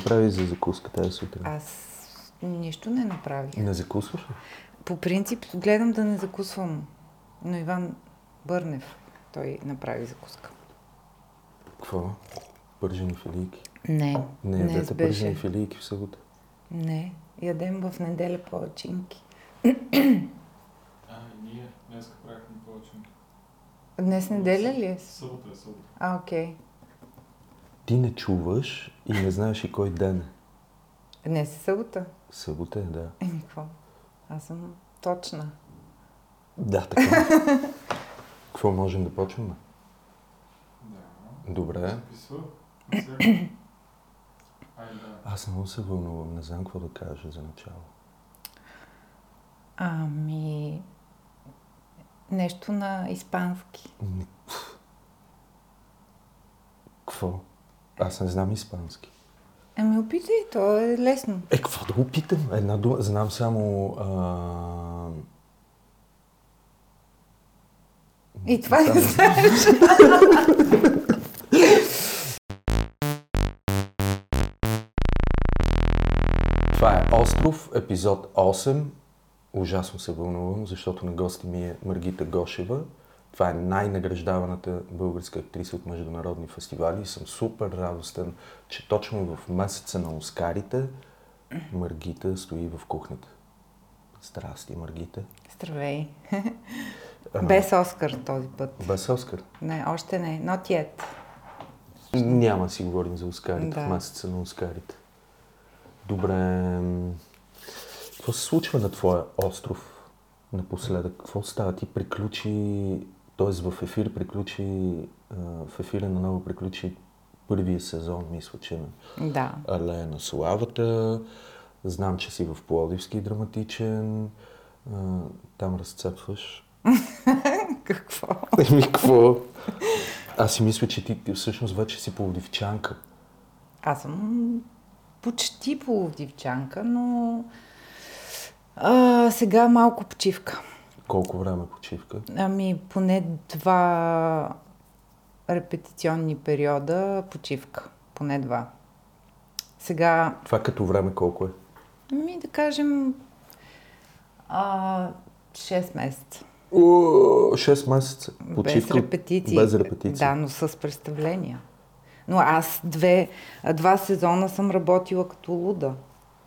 направи за закуска тази сутрин? Аз нищо не направих. Не закусваш ли? По принцип гледам да не закусвам, но Иван Бърнев, той направи закуска. Какво? Пържени филийки? Не, Не, ядете пържени филийки в събота. Не, ядем в неделя палачинки. А, и ние днес правихме повече. Днес неделя ли е? Събота е събота. А, окей. Ти не чуваш и не знаеш и кой ден е. Днес е събота. Събота е, да. Еми, какво? Аз съм точна. Да, така. Какво можем да почваме? Да. Добре. Аз много се вълнувам, не знам какво да кажа за начало. Ами... Нещо на испански. М, Какво? Аз не знам испански. Ами опитай, то е лесно. Е, какво да опитам? Една дума, знам само... А... И това не не знаеш. Това е Остров, епизод 8. Ужасно се вълнувам, защото на гости ми е Маргита Гошева. Това е най-награждаваната българска актриса от международни фестивали и съм супер радостен, че точно в месеца на Оскарите Маргита стои в кухнята. Здрасти, Маргита. Здравей. Без Оскар този път. Без Оскар. Не, още не. Not yet. Няма да си говорим за Оскарите Да. в месеца на Оскарите. Добре. Какво се случва на твоя остров напоследък? Какво става? Ти приключи, т.е. в ефир приключи, в ефира на ново приключи първия сезон, мисля, че на Да. Алея на славата. Знам, че си в Пловдивски драматичен. Там разцепваш. Какво? Еми, какво? Аз си мисля, че ти всъщност вече си пловдивчанка. Аз съм почти полудивчанка, но а, сега малко почивка. Колко време почивка? Ами поне два репетиционни периода почивка. Поне два. Сега, Това като време колко е? ми да кажем, а, 6 месеца. О, 6 месеца. Почивка. Без репетиции. Без репетиции. Да, но с представления. Но аз две, два сезона съм работила като луда.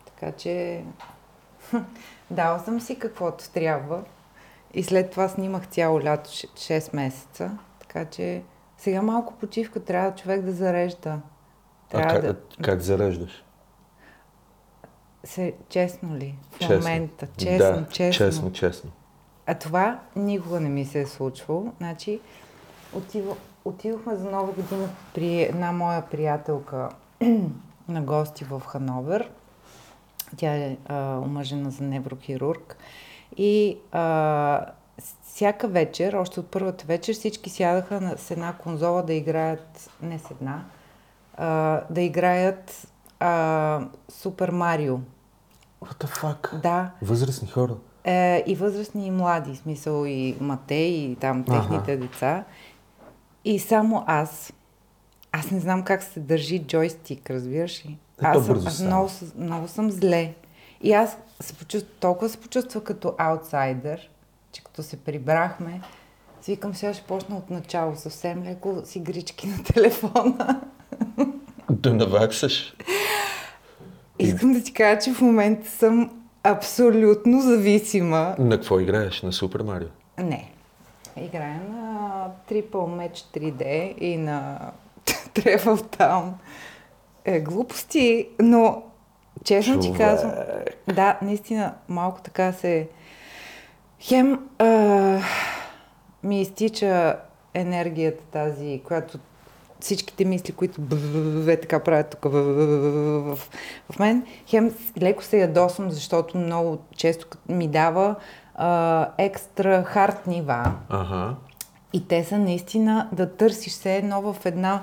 Така че дала съм си каквото трябва. И след това снимах цяло лято 6 месеца. Така че сега малко почивка трябва човек да зарежда. А Трябва как, да... как зареждаш? Се, честно ли? В Честно. момента. Честно, да, честно. честно, честно. А това никога не ми се е случвало. Значи, отива, отидохме за нова година при една моя приятелка на гости в Хановер. Тя е а, омъжена за неврохирург. И а, всяка вечер, още от първата вечер, всички сядаха с една конзола да играят, не с една, а, да играят Супер Марио. What the fuck? Да, Възрастни хора. е, и възрастни и млади, смисъл и Матей, и там техните деца. И само аз. Аз не знам как се държи джойстик, разбираш ли? Е, Аз, съм, аз много, много съм зле. И аз се почувств, толкова се почувства като аутсайдер, че като се прибрахме, си викам, сега ще почна от начало, съвсем леко с игрички на телефона. Да наваксаш. Искам да ти кажа, че в момента съм абсолютно зависима На какво играеш? На Супер Марио? Не. Играя на Triple Match 3D и на Travel Town. Е, глупости, но честно ти Човек. казвам, да, наистина малко така се... Хем а, ми изтича енергията тази, която всичките мисли, които бе така правят тук в, в мен, хем леко се ядосвам, защото много често ми дава а, екстра хард нива. Ага. И те са наистина да търсиш се едно в една...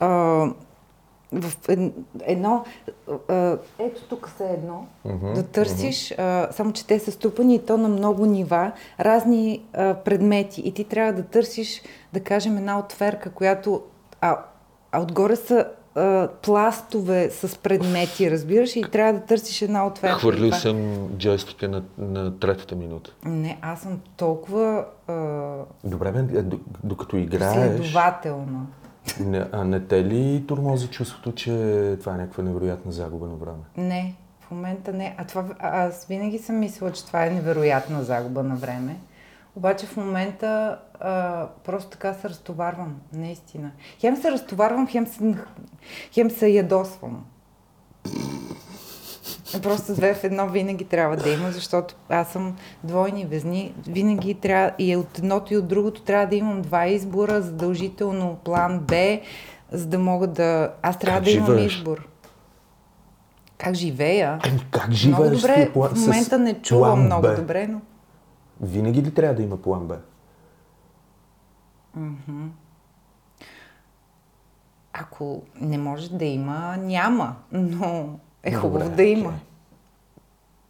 А, в ед- едно... Ето тук са едно. Мгм, да търсиш, а, само че те са ступани и то на много нива, разни а, предмети. И ти трябва да търсиш, да кажем, една отверка, която... А, а отгоре са а, пластове с предмети, разбираш, и трябва да търсиш една ответка. Хвърлил съм джойстика на, на третата минута. Не, аз съм толкова а, Добре, бе, докато играеш, последователна. Не, а не те ли турмози чувството, че това е някаква невероятна загуба на време? Не, в момента не. А това, аз винаги съм мислила, че това е невероятна загуба на време. Обаче в момента а, просто така се разтоварвам, наистина. Хем се разтоварвам, хем се, хем се ядосвам. Просто две в едно винаги трябва да има, защото аз съм двойни везни. Винаги трябва и от едното и от другото трябва да имам два избора, задължително план Б, за да мога да... Аз трябва Как да имам живееш? избор. Как живея? Ами как Много живееш добре, ти пла- в момента не чувам план много Б? добре, но... Винаги ли трябва да има план Б? Ако не може да има, няма. Но е Добре, хубаво да има.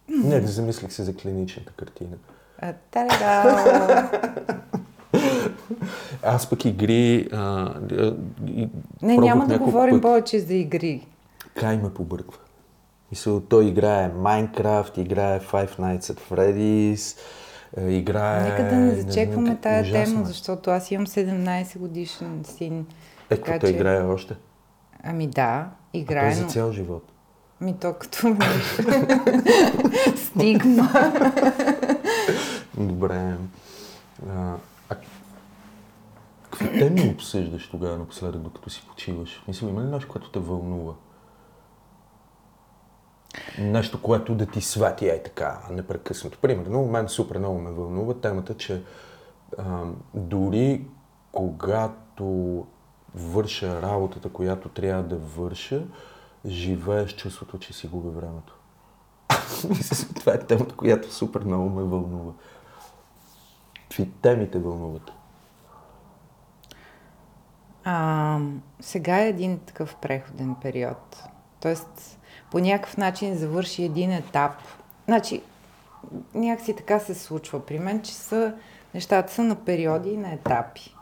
Не, да замислих се за клиничната картина. А, Та-да! Аз пък игри... А, а, и, Не, няма да говорим пъти. повече за игри. Кай ме побърква. Мисъл, той играе Minecraft, играе Five Nights at Freddy's, е, играе... Нека да не зачекваме как- тая ужасно тема, е. защото аз имам 17 годишен син. Ето, той че- играе още. Ами да, Той играе, за но... цял живот. Ми то като... Стигма. Добре. А, а какви теми обсъждаш тогава напоследък, докато си почиваш? Мисля, има ли нещо, което те вълнува? Нещо, което да ти свати е така непрекъснато. Примерно, мен супер много ме вълнува темата, че а, дори когато върша работата, която трябва да върша, живееш с чувството, че си губя времето. Това е темата, която супер много ме вълнува. Какви теми те вълнуват? А, сега е един такъв преходен период. Тоест, по някакъв начин завърши един етап. Значи, някакси така се случва при мен, че са, нещата са на периоди и на етапи.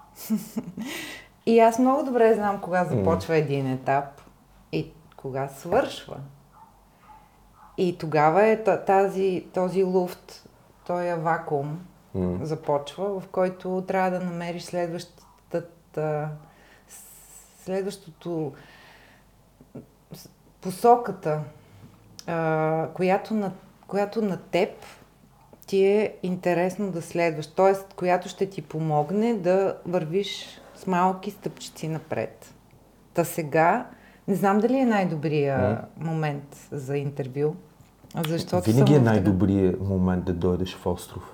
и аз много добре знам кога започва един етап и кога свършва. И тогава е та- тази, този луфт, този вакуум М. започва, в който трябва да намериш следващата, следващото посоката, която, на, която на теб ти е интересно да следваш, т.е. която ще ти помогне да вървиш с малки стъпчици напред. Та сега, не знам дали е най-добрия момент за интервю, защото Винаги е най-добрият момент да дойдеш в остров.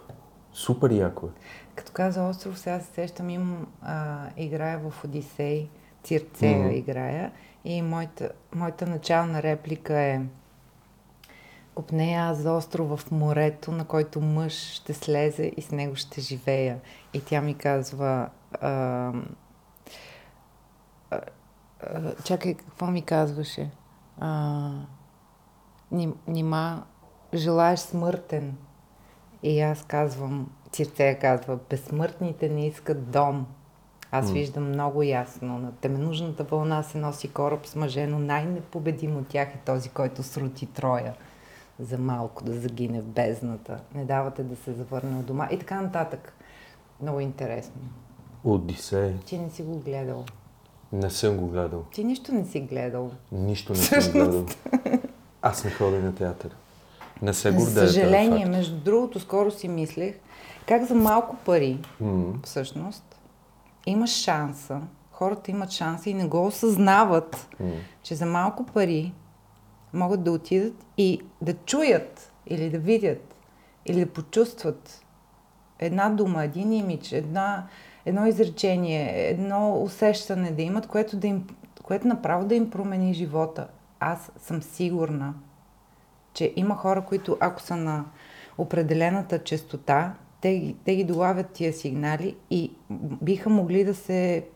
Супер яко е. Като каза остров, сега се сещам, имам, а, играя в Одисей, Цирцея Мгм. играя и моята, моята начална реплика е Копнея аз за остров в морето, на който мъж ще слезе и с него ще живея. И тя ми казва... А, чакай, какво ми казваше? А, ни- нима желаеш смъртен. И аз казвам, Цирцея казва, безсмъртните не искат дом. Аз М. виждам много ясно. На теменужната вълна се носи кораб с мъже, но най-непобедим от тях е този, който срути Троя. За малко да загине в бездната. Не давате да се завърне от дома. И така нататък. Много интересно. Одисей. Ти не си го гледал. Не съм го гледал. Ти нищо не си гледал. Нищо не съм гледал. Аз не ходя на театър. Не се За гордея. съжаление, между другото, скоро си мислех, как за малко пари, М- всъщност, имаш шанса, хората имат шанса и не го осъзнават, м. че за малко пари могат да отидат и да чуят или да видят или да почувстват една дума, един имидж, една, едно изречение, едно усещане да имат, което, да им, което направо да им промени живота. Аз съм сигурна, че има хора, които ако са на определената частота, те, те ги долавят тия сигнали и биха могли да се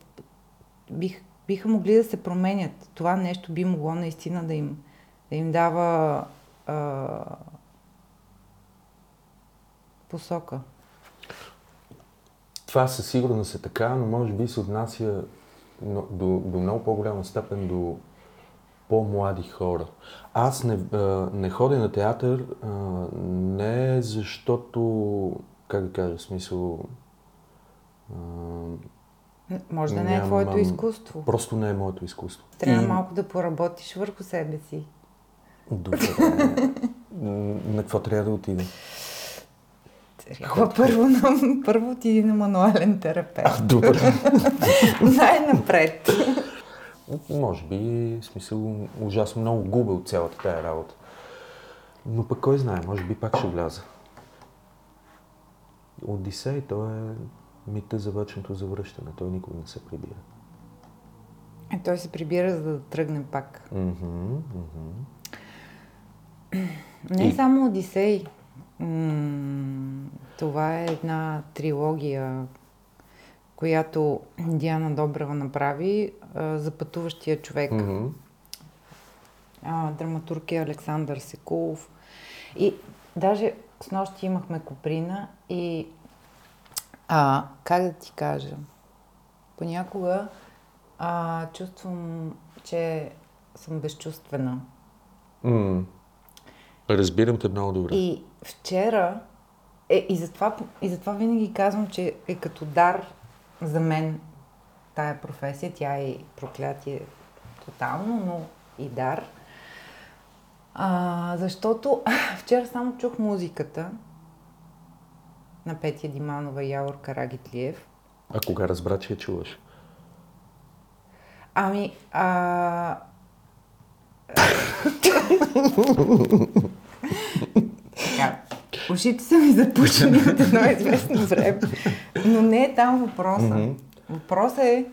бих, биха могли да се променят. Това нещо би могло наистина да им, да им дава а, посока. Това със сигурност е така, но може би се отнася до, до много по-голяма степен до по-млади хора. Аз не, а, не ходя на театър а, не защото, как да кажа, в смисъл... А, Може да не е Нямам- твоето изкуство. просто не е моето изкуство. Трябва И- малко да поработиш върху себе си. Добре. На какво трябва да отида? Трябва първо, на, първо отиди на мануален терапевт. Добре. Най-напред. Може би, в смисъл, ужасно много губя от цялата тая работа. Но пък кой знае, може би пак ще вляза. Одисей, то е мита за вечното завръщане. Той никога не се прибира. Е, той се прибира, за да тръгне пак. Мгм, мгм. Не е И- само Одисей. М, това е една трилогия, която Диана Добрева направи а, за пътуващия човек. Мгм. а, драматург е Александър Секулов. И даже с нощи имахме Коприна и а, как да ти кажа, понякога а, чувствам, че съм безчувствена. М. Разбирам те много добре. И вчера, е, и, затова, и затова винаги казвам, че е като дар за мен тая професия. Тя е и проклятие тотално, но и дар. А, защото вчера само чух музиката на Петя Диманова и Явор Карагитлиев. А кога разбра, че я чуваш? Ами, а... ушите са ми запушени от едно известно време. Но не е там въпроса. Мгм. Въпросът е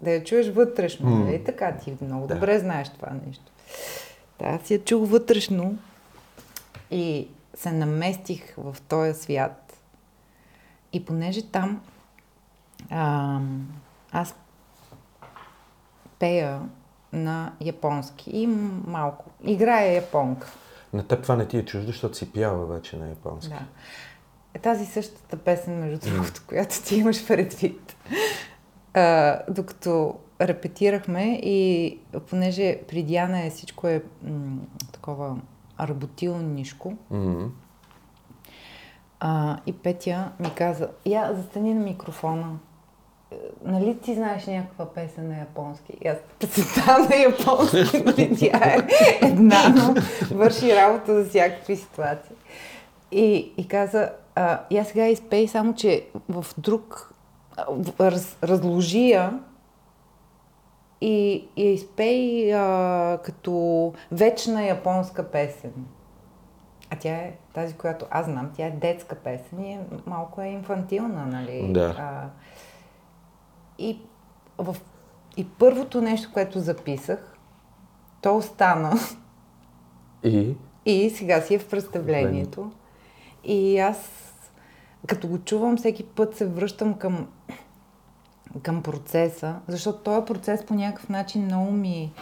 да я чуеш вътрешно. М. Нали така? Ти много Да. добре знаеш това нещо. Да, аз я чух вътрешно и се наместих в този свят. И понеже там а, аз пея на японски и малко. Играя японка. На теб това не ти е чуждо, защото си пяла вече на японски. Да. Е тази същата песен, между другото, която ти имаш предвид. А, докато репетирахме и понеже при Диана е всичко е м- такова работилнишко, Мгм. а, и Петя ми каза, я застани на микрофона. Нали ти знаеш някаква песен на японски? И аз представя на японски, нали тя е една, но върши работа за всякакви ситуации. И, и каза, а, я сега изпей, само че в друг раз, разложи я и, и изпей а, като вечна японска песен. А тя е тази, която аз знам, тя е детска песен и е, малко е инфантилна, нали? Да. А, и, в, и първото нещо, което записах, то остана. И? И сега си е в представлението. И аз, като го чувам, всеки път се връщам към, към процеса, защото този процес по някакъв начин много ми,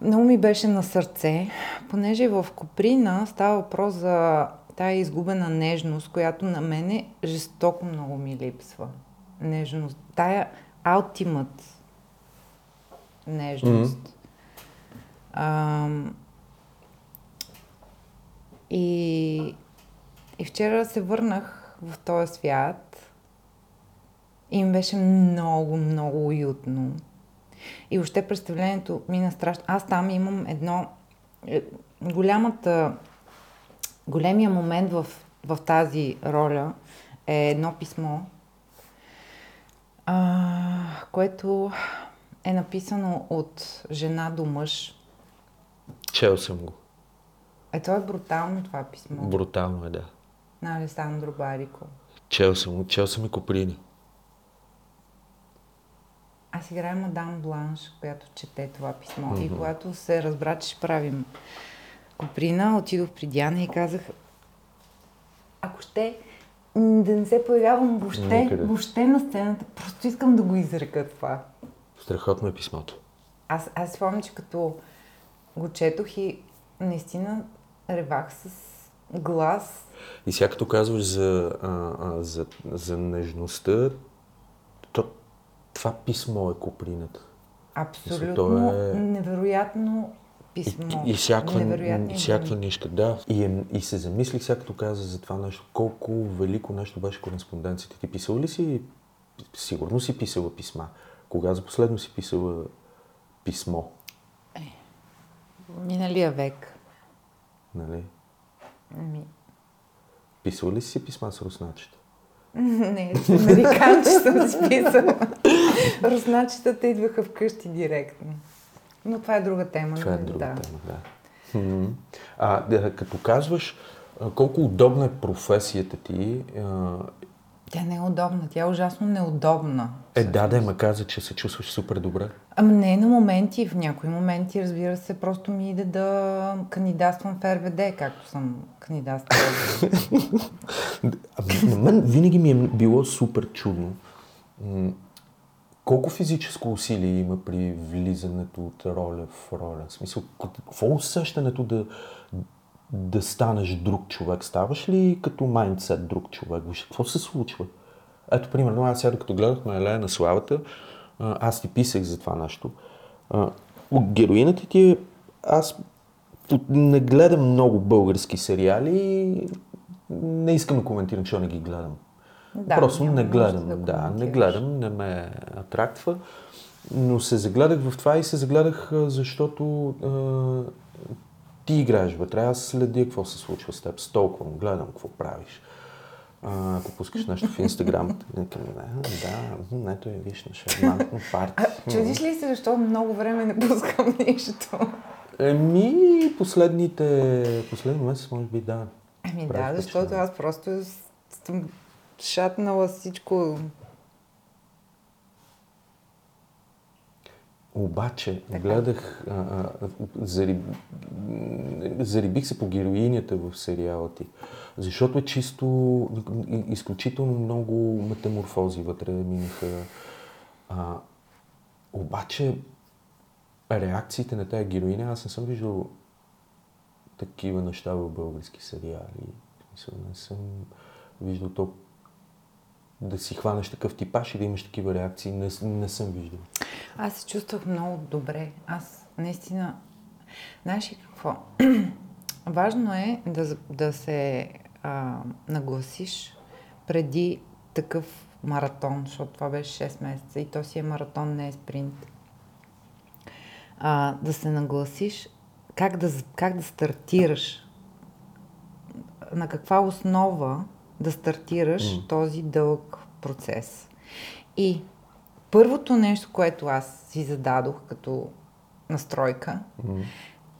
много ми беше на сърце, понеже в Коприна става въпрос за тая изгубена нежност, която на мене жестоко много ми липсва. Нежност. Тая ultimate нежност. Ам, и, и вчера се върнах в този свят и ми беше много, много уютно. И въобще представлението мина страшно. Аз там имам едно... е, Голямата... Големия момент в, в тази роля е едно писмо, а, което е написано от жена до мъж. Чел съм го. Е, то е брутално това писмо Брутално е, да. на Алесандро Барико. Чел съм. Чел съм и Коприни. Аз играя мадам Бланш, която чете това писмо. И Мгм. когато се разбра, че ще правим Коприна, отидох при Диана и казах, ако ще, да не се появявам въобще, Никъде. въобще на сцената, просто искам да го изрека това. Страхотно е писмото. Аз, аз спомням, че като го четох и наистина ревах с глас. И сега като казваш за, а, а, за, за нежността, то, това писмо е Коприната. Абсолютно е- невероятно писмо. И, и всякаква, и нишка, да. И, е, и се замислих, сега като каза за това нещо, колко велико нещо беше кореспонденцията. Ти писала ли си, сигурно си писала писма. Кога за последно си писала писмо, Миналия век. нали? Ми... Писала ли си писма с русначета? Не, с американче съм си писала. Русначетата идваха вкъщи директно. Но това е друга тема. Това е но друга да. тема, да. Мгм. А, като казваш, колко удобна е професията ти, а, Тя не е удобна, тя е ужасно неудобна. е да, да, ма каза, че се чувстваш супер добре. Ами не на моменти, в някои моменти, разбира се, просто ми иде да кандидатствам в РВД, както съм кандидатствала. Ами, на мен винаги ми е било супер чудно. Колко физическо усилие има при влизането от роля в роля? В смисъл, какво усещането да, да станеш друг човек? Ставаш ли като майндсет друг човек? Виж, какво се случва? Ето, примерно, аз сега като гледахме Елея на славата, аз ти писах за това нещо. Героината ти е... Аз не гледам много български сериали и не искам да коментирам, че не ги гледам. Да, Просто не гледам, да да, не гледам, не ме атрактва. Но се загледах в това и се загледах, защото а, ти играеш вътре. Аз следя какво се случва с теб, столквам, гледам какво правиш. А, ако пускаш нещо в Инстаграм, викам, да, ето я виж на шармантно парти. А, чудиш ли се, защо много време не пускам нищо? Еми, последните, последния месец, може би, да. Ами да, защото аз просто съм шатнала всичко. Обаче, Така. гледах, а, а, зариб, м, зарибих се по героинята в сериала ти, защото е чисто, изключително много метаморфози вътре минаха. А, обаче, реакциите на тази героиня, аз не съм виждал такива неща в български сериали. Не съм виждал толкова да си хванеш такъв типаж и да имаш такива реакции. Не, не съм виждал. Аз се чувствах много добре. Аз наистина... Знаеш ли какво? Важно е да, да се а, нагласиш преди такъв маратон, защото това беше 6 месеца и то си е маратон, не е спринт. А, да се нагласиш как да, как да стартираш, на каква основа да стартираш М. този дълъг процес. И първото нещо, което аз си зададох като настройка,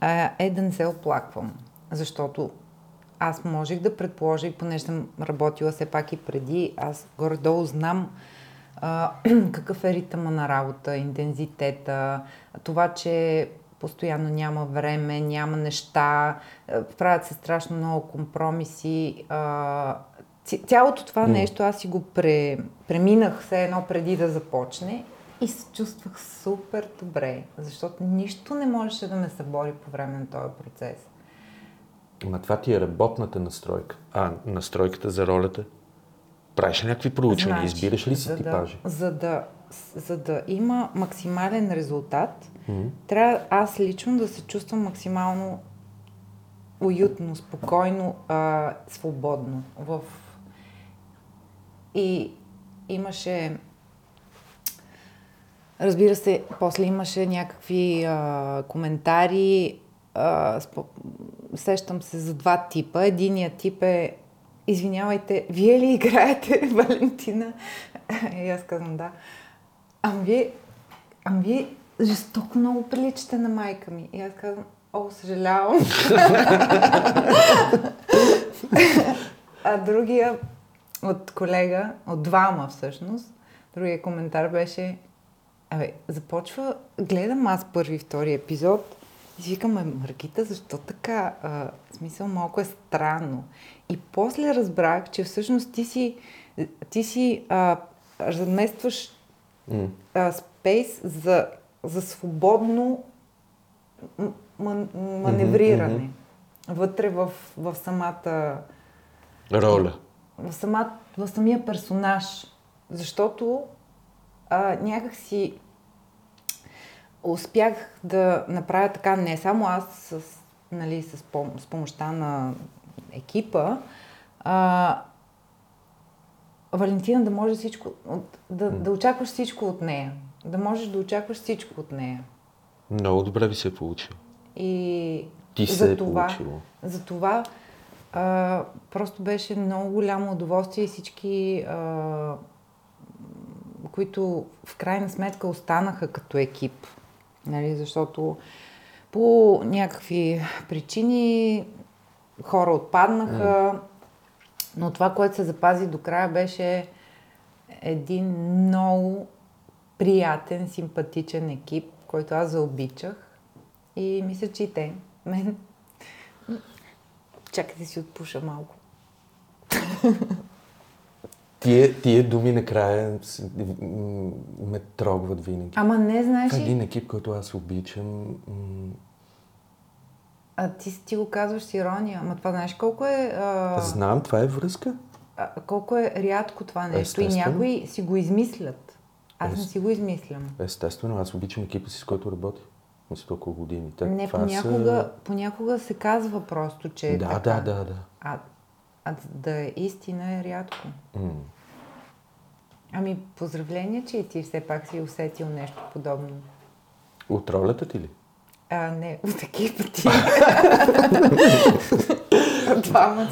а, е да не се оплаквам. Защото аз можех да предположа, и понеже съм работила все пак и преди, аз горе-долу знам а, какъв е ритъма на работа, интензитета, това, че постоянно няма време, няма неща, правят се страшно много компромиси. А, цялото това М. нещо аз си го пре, преминах все едно преди да започне и се чувствах супер добре, защото нищо не можеше да ме събори по време на този процес. Ама това ти е работната настройка. А настройката за ролята? Правиш ли някакви проучвания? Избираш ли си Значи, за типажи? Да, за, да, за да има максимален резултат, М. трябва аз лично да се чувствам максимално уютно, спокойно, а, свободно. В... И имаше... Разбира се, после имаше някакви а, коментари. А. Сещам се за два типа. Единият тип е Извинявайте, вие ли играете Валентина? И аз казвам да. Ами вие, ами вие жестоко много приличате на майка ми. И аз казвам, о, съжалявам. а другия от колега, от двама всъщност, другия коментар беше, абе, започва, гледам аз първи, втори епизод и викам, «Ме, Маргита, защо така? А, в смисъл, малко е странно. И после разбрах, че всъщност ти си, ти си а, заместваш М. а, спейс за, за свободно м- м- маневриране. мгм. Вътре в, в самата Роля. В, сама, в самия персонаж. Защото а, някак си успях да направя така, не само аз с, нали, с, пом- с помощта на екипа, а, Валентина да може всичко, да, да очакваш всичко от нея. Да можеш да очакваш всичко от нея. Много добре ви се е получило. И Ти за се е това, получило. За това а, просто беше много голямо удоволствие и всички, а, които в крайна сметка останаха като екип. Нали, защото по някакви причини хора отпаднаха, но това, което се запази до края, беше един много приятен, симпатичен екип, който аз заобичах. И мисля, че и те. Мен. Чакай да си отпуша малко. Тие, тие думи накрая ме трогват винаги. Ама не, знаеш Това е един ли? екип, който аз обичам. А, ти, ти го казваш с ирония. Ама това знаеш колко е... А, Знам, това е връзка. а, колко е рядко това нещо. И Естествено. някои си го измислят. Аз не си го измислям. Естествено, аз обичам екипа си, с който работя. Мисля, толкова години. Те, Не, понякога, Са... понякога се казва просто, че е Да, така. да, да, да. А, а да е истина е рядко. М. Ами, поздравления, че и ти все пак си усетил нещо подобно. От ролята ти ли? А, не, от екипа ти.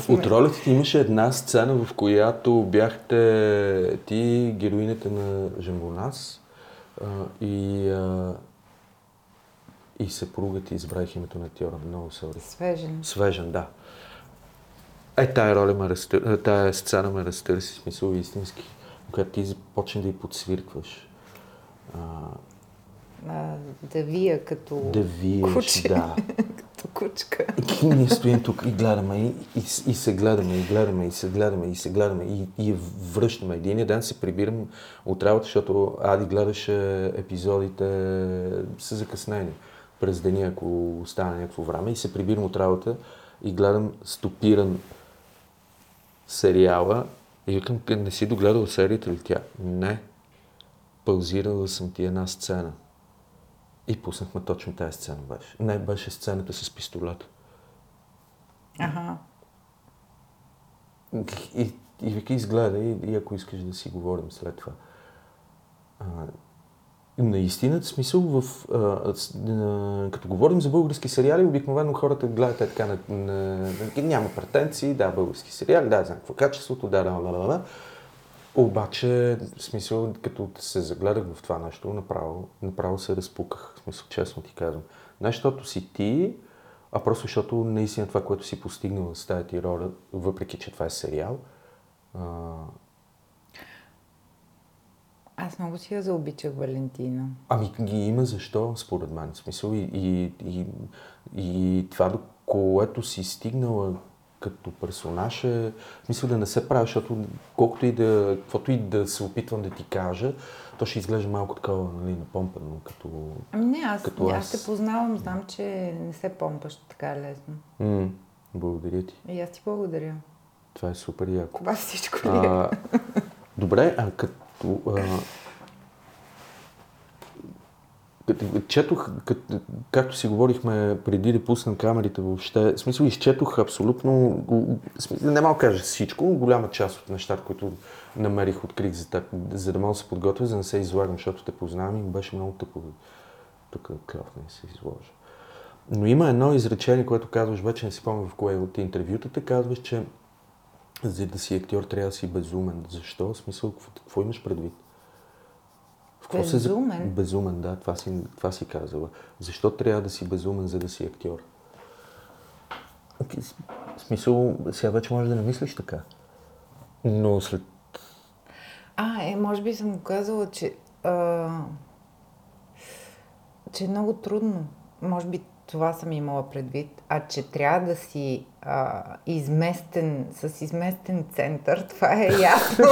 От ролята ти имаше една сцена, в която бяхте ти героинята на Жамбонас и, а, и съпругът ти избрах името на актьора. Много сори. Свежен. Свежен, да. Е, тая роля ме разтър... е, тая сцена ме разтърси, смисъл истински, когато ти започна да й подсвиркваш. А, А, да вия като да виеш, куче. да. като кучка. И ние стоим тук и гледаме, и, и, и се гледаме, и гледаме, и се гледаме, и се гледаме, и, и връщаме. Един ден се прибирам от работа, защото Ади гледаше епизодите с закъснение през деня, ако остане някакво време, и се прибирам от работа и гледам стопиран сериала и викам, «Къде не си догледал серията ли тя? Не. Паузирала съм ти една сцена. И пуснахме точно тази сцена беше. Не, беше сцената с пистолета. Ага. И, и вика, изгледай, и, и ако искаш да си говорим след това. А, наистина, в смисъл, в, а, а, като говорим за български сериали, обикновено хората гледат така на, на, на, няма претенции, да, български сериали, да, знам какво е качеството, да, да, да, да, да. Обаче, в смисъл, като се загледах в това нещо, направо, направо се разпуках. В смисъл, честно ти казвам. Не защото си ти, а просто защото наистина това, което си постигнал с тази ти роля, въпреки че това е сериал, а, Аз много си я заобичах Валентина. Ами ги има защо, според мен. В смисъл и, и, и, и това, до което си стигнала като персонаж е, смисъл да не се прави, защото колкото и да, каквото и да се опитвам да ти кажа, то ще изглежда малко такова, нали, напомпано, като... Ами не, аз, Като аз аз. те познавам, знам, че не се помпаш така лесно. М, благодаря ти. И аз ти благодаря. Това е супер яко. Това всичко ли е? А, добре, а като... Четох, като, както си говорихме преди да пуснем камерите въобще, в смисъл изчетох абсолютно, не мога кажа всичко, голяма част от нещата, които намерих, открих за теб, за да мога да се подготвя, за да не се излагам, защото те познавам и беше много тъпо тук клафна и се изложа. Но има едно изречение, което казваш, вече не си помня в кое от интервютата, казваш, че за да си актьор трябва да си безумен. Защо? В смисъл, какво, какво имаш предвид? В какво се за- Безумен? Безумен, да, това си, това си казала. Защо трябва да си безумен, за да си актьор? В смисъл, сега вече можеш да не мислиш така. Но след... А, е, може би съм казала, че, а, че е много трудно. Може би това съм имала предвид. А че трябва да си а, изместен, с изместен център, това е ясно.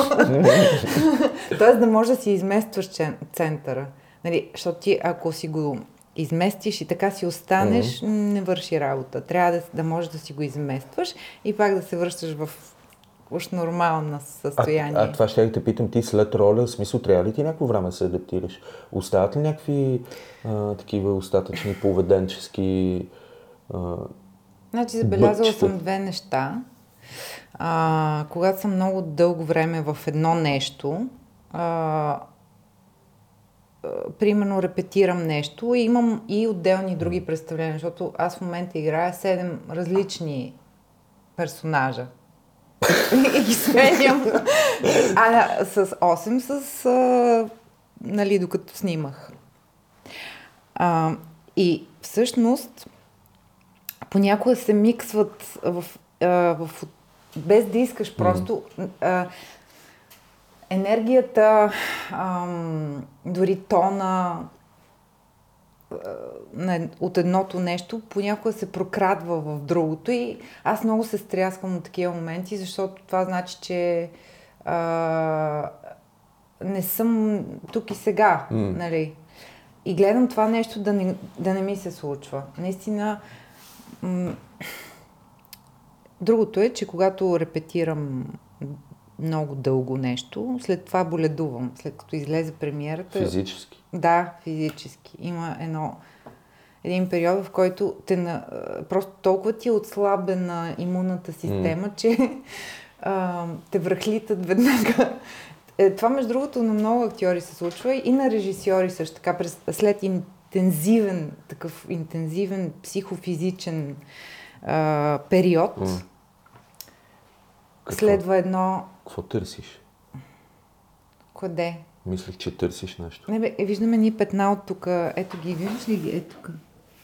Тоест да може да си изместваш центъра. Нали, защото ти, ако си го изместиш и така си останеш, не върши работа. Трябва да, да можеш да си го изместваш и пак да се връщаш в уж нормално А, състояние. а това ще я те питам ти след роля, в смисъл трябва ли ти някакво време да се адаптираш? Остават ли някакви а, такива остатъчни поведенчески а, Значи забелязала съм две неща. А, когато съм много дълго време в едно нещо, а, а, примерно репетирам нещо и имам и отделни други представления, защото аз в момента играя седем различни персонажа. и ги сменям. А с 8 с, а, нали, докато снимах. А, и всъщност понякога се миксват в, а, в без да искаш просто а, енергията, ам, дори тона а, на, от едното нещо понякога се прокрадва в другото и аз много се стряскам от такива моменти, защото това значи, че а, не съм тук и сега, М. нали? И гледам това нещо да не, да не ми се случва. Наистина, м- другото е, че когато репетирам много дълго нещо, след това боледувам. След като излезе премиерата. физически? Да, физически. Има едно, един период, в който те на, просто толкова ти е отслабена имунната система, че а, те връхлитат веднага. Е, това, между другото, на много актьори се случва и на режисьори също така. През, след интензивен, такъв интензивен психофизичен а, период. Какво? следва едно... Какво търсиш? Къде? Мислих, че търсиш нещо. Не бе, е, виждаме ни петна от тук. Ето ги, виждаш ли ги? Ето тук.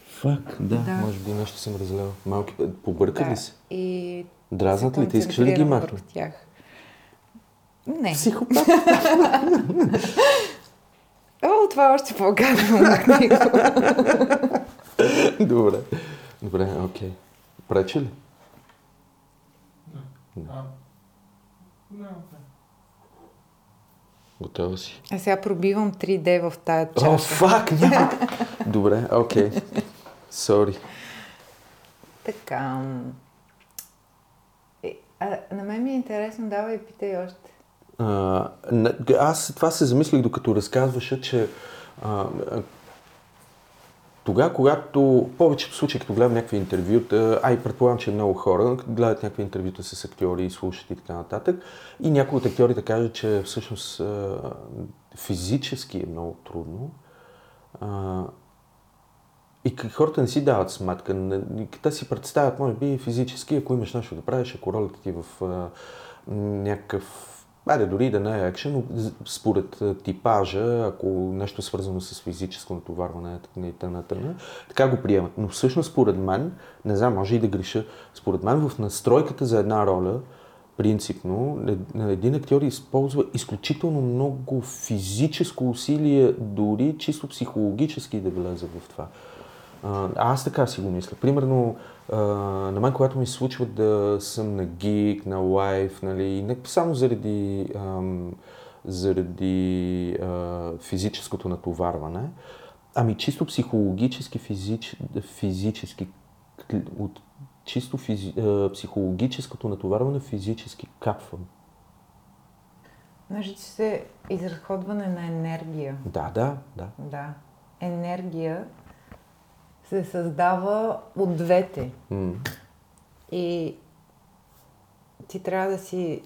Фак, да. Да. Може би нещо съм разлял. Малки, побърка ли се? И Дразнат ли те? Искаш ли да ги върху тях. Не. Психопат. О, това е още по-гадно. Добре. Добре, окей. Пречи ли? Не, окей. Готова си. а сега пробивам 3D в тая О, чаша. фак, няма. Добре, окей. Сори. Така. Е, а, на мен ми е интересно, давай питай още. А, аз това се замислих докато разказваше, че а, тогава, когато повечето случаи, като гледам някакви интервюта, а и предполагам, че много хора гледат някакви интервюта с актьори, слушат и така нататък, и някои от актьорите кажат, че всъщност физически е много трудно. И хората не си дават сметка. Те си представят, може би, физически, ако имаш нещо да правиш, ако ролята ти е в някакъв Айде, дори да не е екшен, но според типажа, ако нещо е свързано с физическо натоварване и т.н. т.н., така го приемат. Но всъщност, според мен, не знам, може и да греша, според мен в настройката за една роля, принципно, е- един актьор използва изключително много физическо усилие, дори чисто психологически да влезе в това. А, аз така си го мисля. Примерно, а, на мен, когато ми се случва да съм на гик, на лайф, нали, не само заради, ам, заради а, физическото натоварване, ами чисто психологически, физич, физически, от чисто физи, а, психологическото натоварване физически капвам. Значи, че се изразходване на енергия. Да, да, да. Да. Енергия се създава от двете. М. И ти трябва да си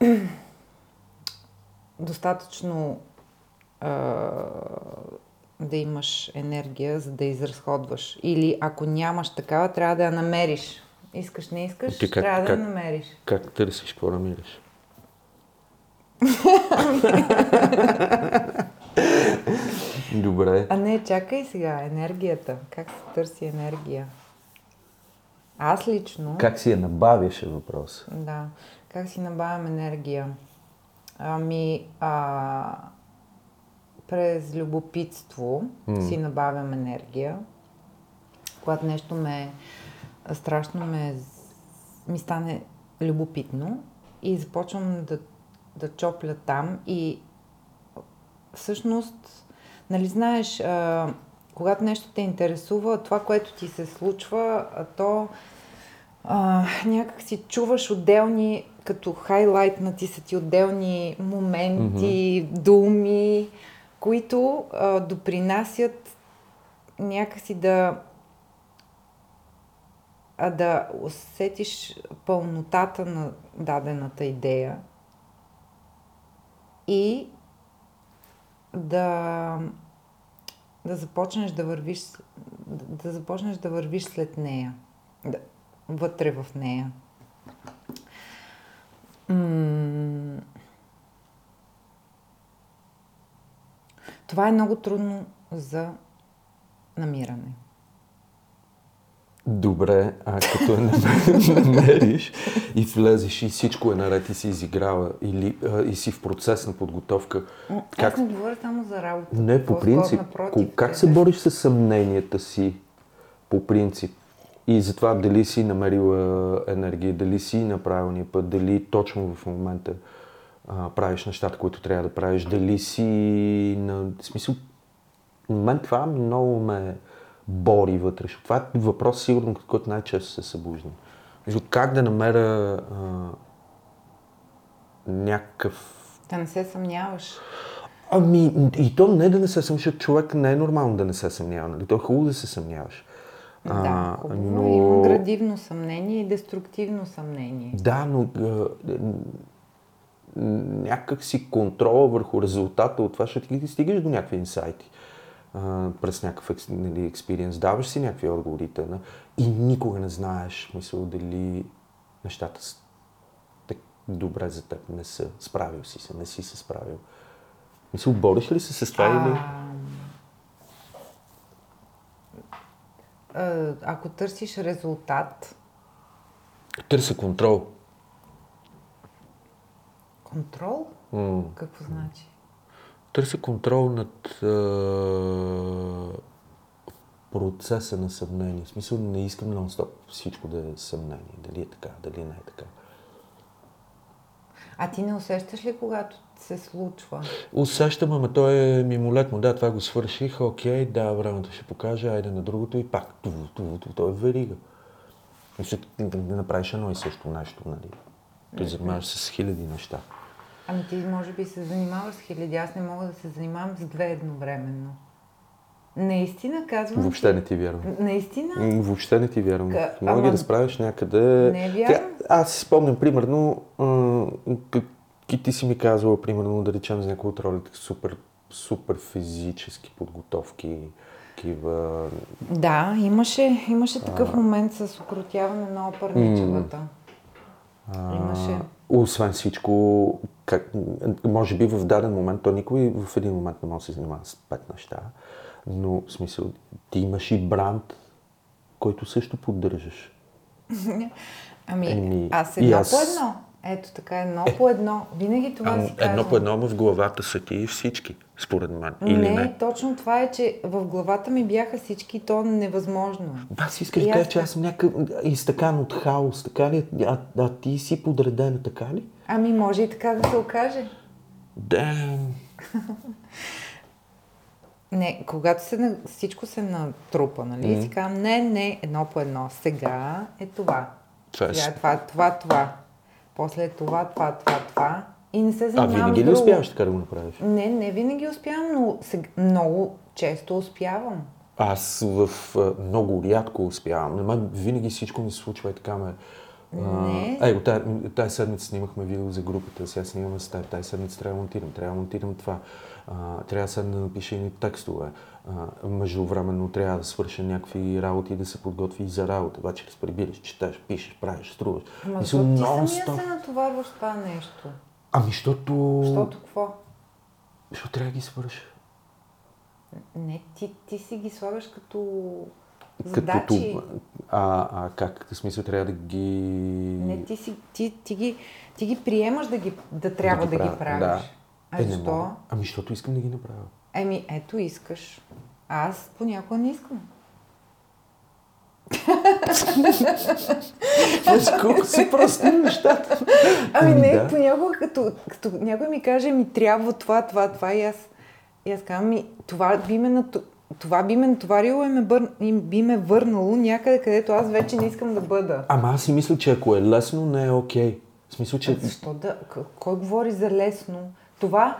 достатъчно а, да имаш енергия, за да изразходваш. Или ако нямаш такава, трябва да я намериш. Искаш, не искаш, Ти как- трябва как- да я намериш. Как търсиш, какво намираш? Добре. А не, чакай сега, енергията. Как се търси енергия? Аз лично... Как си я набавяш е въпрос? Да. Как си набавям енергия? Ами, а, през любопитство М. си набавям енергия. Когато нещо ме страшно ме, ми стане любопитно и започвам да, да чопля там и всъщност, нали знаеш, а, когато нещо те интересува, това, което ти се случва, а, то а, някак си чуваш отделни, като хайлайтнати са ти отделни моменти, mm-hmm. думи, които а, допринасят някакси да а да усетиш пълнотата на дадената идея и да, да започнеш да вървиш да, започнеш да вървиш след нея. Да, вътре в нея. М- Това е много трудно за намиране. Добре, а като я намериш и влезеш и всичко е наред и си изиграла или, а, и си в процес на подготовка. Как... Аз не говоря само за работа. Не, по принцип. Напротив, как се бориш с съмненията си по принцип? И затова дали си намерила енергия, дали си на правилния път, дали точно в момента а, правиш нещата, които трябва да правиш, дали си на... В смисъл, мен това много ме бори вътре. Това е въпрос, сигурно, който най-често се събуждам. Как да намеря а, някакъв... Да не се съмняваш. Ами, и то не да не се съмняваш, човек не е нормално да не се съмнява. Нали? То е хубаво да се съмняваш. Да, хубаво. Но... Има градивно съмнение и деструктивно съмнение. Да, но някак си контрола върху резултата от това, ще ти стигаш до някакви инсайти а, през някакъв нали, експириенс, даваш си някакви отговорите на, и никога не знаеш, мисъл, дали нещата са так добре за теб, не са, справил си се, не си се справил. Мисъл, бориш ли се с това или? Ако търсиш резултат. Търся контрол. Контрол? Mm. Какво значи? Търся контрол над а, процеса на съмнение. В смисъл не искам нон-стоп всичко да е съмнение. Дали е така, дали не е така. А ти не усещаш ли, когато се случва? Усещам, ама то е мимолетно. Да, това го свърших, окей, да, времето ще покаже, айде на другото и пак. Това е верига. И ще да направиш едно и също нещо, нали? Ти занимаваш с хиляди неща. Ами ти може би се занимаваш с хиляди, аз не мога да се занимавам с две едновременно. Наистина казвам. Въобще не ти вярвам. Наистина? Въобще не ти вярвам. Ка... Мога Ама... ги да справиш някъде. Не е вярвам. Аз си спомням, примерно, и ти си ми казвала, примерно, да речем за някои от ролите, супер, супер физически подготовки. Такива... Да, имаше, имаше такъв а... момент с укротяване на опърничевата. А... Имаше. Освен всичко, как, може би в даден момент, то никой в един момент не може да се занимава с пет неща, но в смисъл, ти имаш и бранд, който също поддържаш. Ами, Еми, аз едно аз... по едно. Ето така, едно по едно. Винаги това а, си казвам. Едно по едно, в главата са ти всички, според мен. Или не, не, точно това е, че в главата ми бяха всички, то невъзможно. Да, си искаш да кажа, че аз съм някакъв изтъкан от хаос, така ли? А, а ти си подредена, така ли? Ами може и така да се окаже. Да. Не, когато се, всичко се натрупа, нали? Mm. си казвам, не, не, едно по едно. Сега е това. Това, Сега е това, това, това. После това, това, това, това. И не се занимавам А винаги ли успяваш така да го направиш? Не, не винаги успявам, но сега, много често успявам. Аз в много рядко успявам. Но винаги всичко ми се случва и така ме... Не. Его, тази, тази седмица снимахме видео за групата, сега снимаме с тази, тази седмица трябва да монтирам, трябва да монтирам това. А, трябва да седна да напиша едни текстове. А, междувременно трябва да свърша някакви работи и да се подготви и за работа. Обаче разпребираш, четеш, пишеш, правиш, струваш. Ама защо ти самия се натоварваш това нещо? Ами, защото... Защото какво? Защото трябва да ги свърша. Не, ти, ти си ги слагаш като задачи. Като, а, а как? В смисъл трябва да ги... Не, ти, си, ти, ти, ги, ти ги приемаш да, ги, да трябва да ги, да ги правиш. Да. А е, защо? Ами, защото искам да ги направя. Еми, ето искаш. Аз понякога не искам. Колко си прости нещата. Ами, не, да. понякога като, като някой ми каже, ми трябва това, това, това и аз, и аз казвам, ми, това би ме, нато... това би ме натоварило и, ме бър... и би ме върнало някъде, където аз вече не искам да бъда. Ама аз си мисля, че ако е лесно, не е окей. В смисъл, че... Защо да? Кой говори за лесно? Това,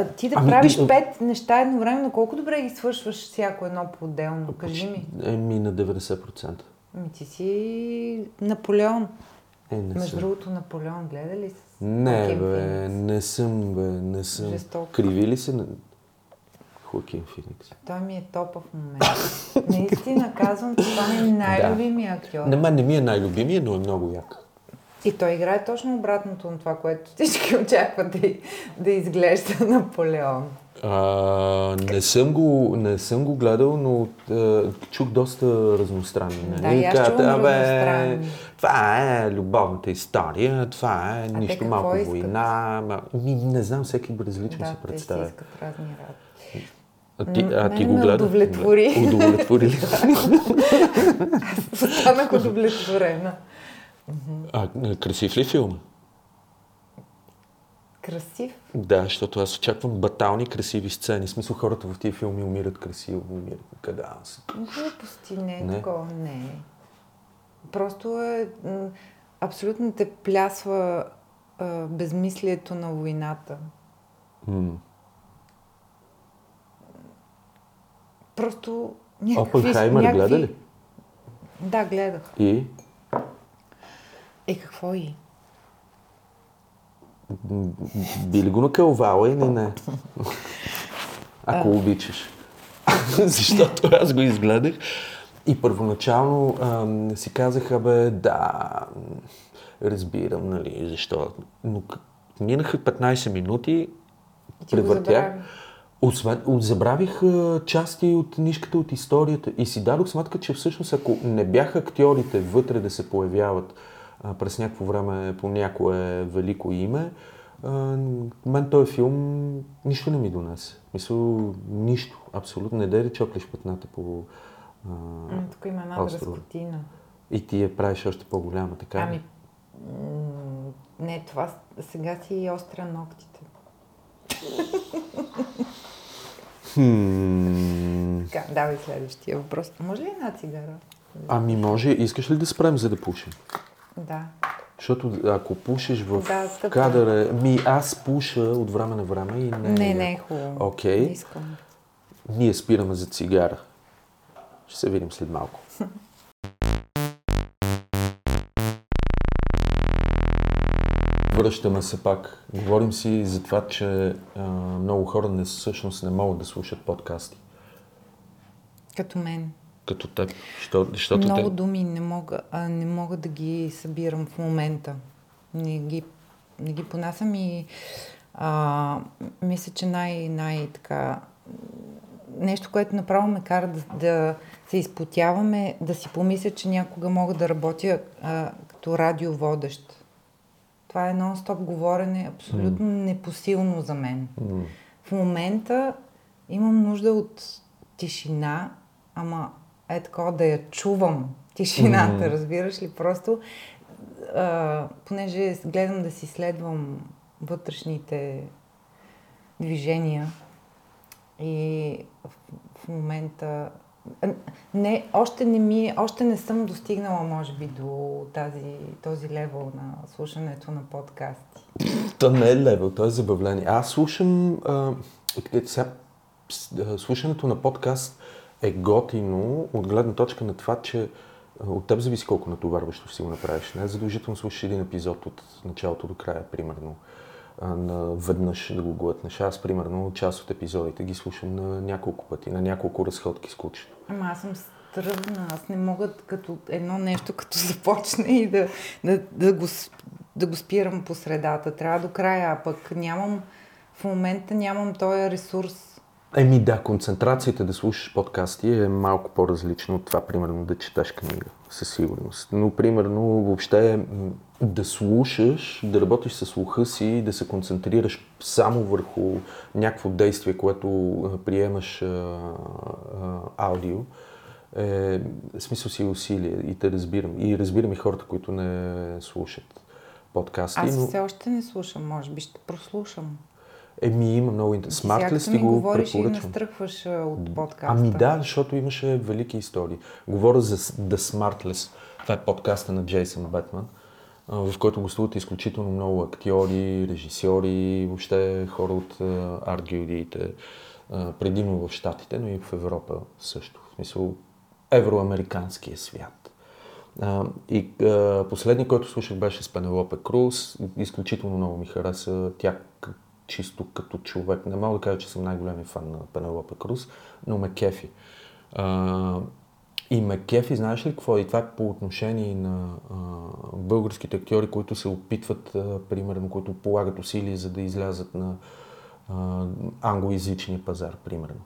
а, ти да Ами, правиш ти- пет неща едновременно, колко добре ги свършваш всяко едно по-отделно? Кажи ми. Еми на 90%. Ами ти си Наполеон. Е, не Между съм. другото, Наполеон гледа ли с Не, Хоакин бе, Феникс? не съм, бе, не съм. Жестоко. Криви ли се на Хоакин Феникс? Той ми е топа в момента. Наистина казвам, че това ми е най-любимия актьор. Мен не ми е най-любимия, но е много як. И той играе точно обратното на това, което всички очакват да, да изглежда Наполеон. А, не, съм го, не съм го гледал, но а, чух доста разностранни. нали? Да, и аз Казват, «Абе. Това е любовната история, това е те нищо малко искат? война. Ма, ми, не знам, всеки различно Да, се те си представя. искат разни работи. А ти, а, ти го гледа? удовлетвори. Удовлетвори ли? Останах удовлетворена. А, красив ли филма? Красив. Да, защото аз очаквам батални красиви сцени. В смисъл хората в тия филми умират красиво, умират къде аз. Глупости не Не? такова, не е. Просто е... Абсолютно те плясва а, безмислието на войната. М. Просто някакви... Опенхаймер някакви... гледа ли? Да, гледах. И? Е, какво и? М, Би ли го накълвала или не? Ако обичаш. Защото аз го изгледах и първоначално ам, си казах, абе, да, разбирам, нали, защо. Но минаха 15 минути, превъртях. Освен, забравих а, части от нишката от историята и си дадох сметка, че всъщност ако не бяха актьорите вътре да се появяват а, през някакво време по някое велико име, а, мен този филм нищо не ми донесе. Мисля, нищо, абсолютно. Не дай да чоплиш петната по... А, М, Тук има една дръскотина. и ти я правиш още по-голяма, така? Ами, не, това сега си остря ногтите. Хм, Така, давай следващия въпрос. Може ли една цигара? ами може, искаш ли да спрем за да пушим? Да. Защото ако пушиш в Да, кадъра... Ми аз пуша от време на време и не... Не, не е хубаво. Окей. Искам. Ние спираме за цигара. Ще се видим след малко. Връщаме се пак. Говорим си за това, че а, много хора не, всъщност не могат да слушат подкасти. Като мен. Като теб. Що, защото Много те... думи не мога, а, не мога да ги събирам в момента. Не ги, не ги понасям и а, мисля, че най, най така нещо, което направо ме кара да, да се изпотяваме, да си помисля, че някога мога да работя а, като радиоводещ. Това е нон-стоп говорене, абсолютно непосилно за мен. М, В момента имам нужда от тишина, ама е такова да я чувам. Тишината, Мгм. разбираш ли? Просто, а, понеже гледам да си следвам вътрешните движения и в, в момента не, още не ми, още не съм достигнала, може би, до тази, този левел на слушането на подкасти. То не е левел, то е забавление. Аз слушам... А, сега, слушането на подкаст е готино от гледна точка на това, че от теб зависи колко натоварващо си го направиш. Не е задължително слушаш един епизод от началото до края, примерно. На веднъж да го глътнеш. Аз, примерно, част от епизодите ги слушам на няколко пъти, на няколко разходки с кучето. Ама аз съм стръвна. Аз не мога като едно нещо, като започне и да, да, да, го, да го спирам по средата. Трябва до края, а пък нямам, в момента нямам този ресурс. Еми да, концентрацията да слушаш подкасти е малко по-различно от това, примерно, да четеш книга, със сигурност. Но, примерно, въобще да слушаш, да работиш със слуха си, да се концентрираш само върху някакво действие, което приемаш а, а, аудио, е, смисъл си усилие и те разбирам. И разбирам и хората, които не слушат подкасти. Аз но... все още не слушам, може би ще прослушам. Еми, има много интересно. Като ти ми го говориш и препоръчвам. настръхваш от подкаста. Ами да, защото имаше велики истории. Говоря за The Smartless. Това е подкаста на Джейсън Бетман, в който гостуват изключително много актьори, режисьори, въобще хора от а, арт-гилдиите, а, предимно в Штатите, но и в Европа също. В смисъл евроамериканския свят. А, и а, последният, който слушах, беше с Пенелопе Круз. Изключително много ми хареса тя чисто като човек. Не мога да кажа, че съм най-големия фан на Пенелопе Круз, но ме кефи. А, и ме кефи, знаеш ли какво? И това е по отношение на а, българските актьори, които се опитват, а, примерно, които полагат усилия за да излязат на а, англоязичния пазар, примерно.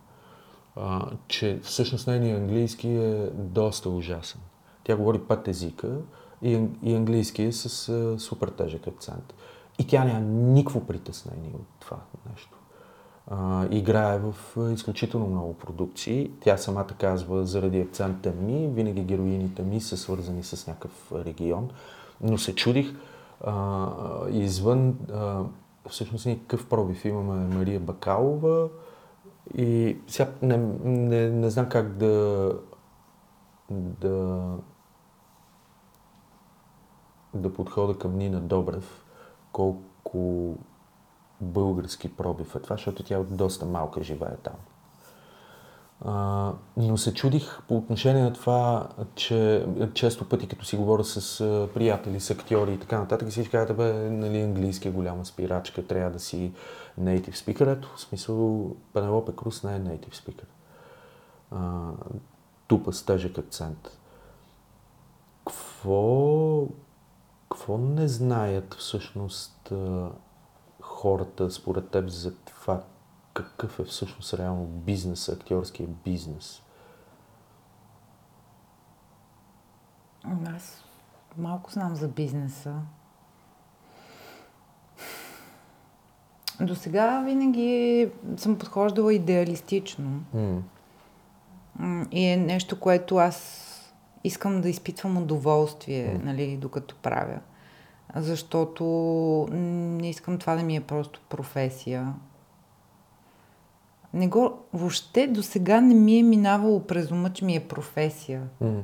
А, че всъщност нейният английски е доста ужасен. Тя говори пет езика и, и английски е с а, супер тежък акцент. И тя няма никакво притеснение от това нещо. А, играе в изключително много продукции. Тя самата казва, заради акцента ми, винаги героините ми са свързани с някакъв регион. Но се чудих, а, извън, а, всъщност ние какъв пробив имаме Мария Бакалова и сега не, не, не знам как да, да, да подхода към Нина Добрев, колко български пробив е това, защото тя от доста малка живее там. А, но се чудих по отношение на това, че често пъти, като си говоря с приятели, с актьори и така нататък, всички казват, бе, нали, английски е голяма спирачка, трябва да си native speaker. Ето, в смисъл, Пенелопе Круз не е native speaker. А, тупа с тежък акцент. Какво, какво не знаят всъщност хората според теб за това какъв е всъщност реално бизнес, актьорския бизнес? Аз малко знам за бизнеса. До сега винаги съм подхождала идеалистично. М, И е нещо, което аз искам да изпитвам удоволствие, нали, докато правя. Защото не искам това да ми е просто професия. Не го, въобще до сега не ми е минавало през ума, че ми е професия. М.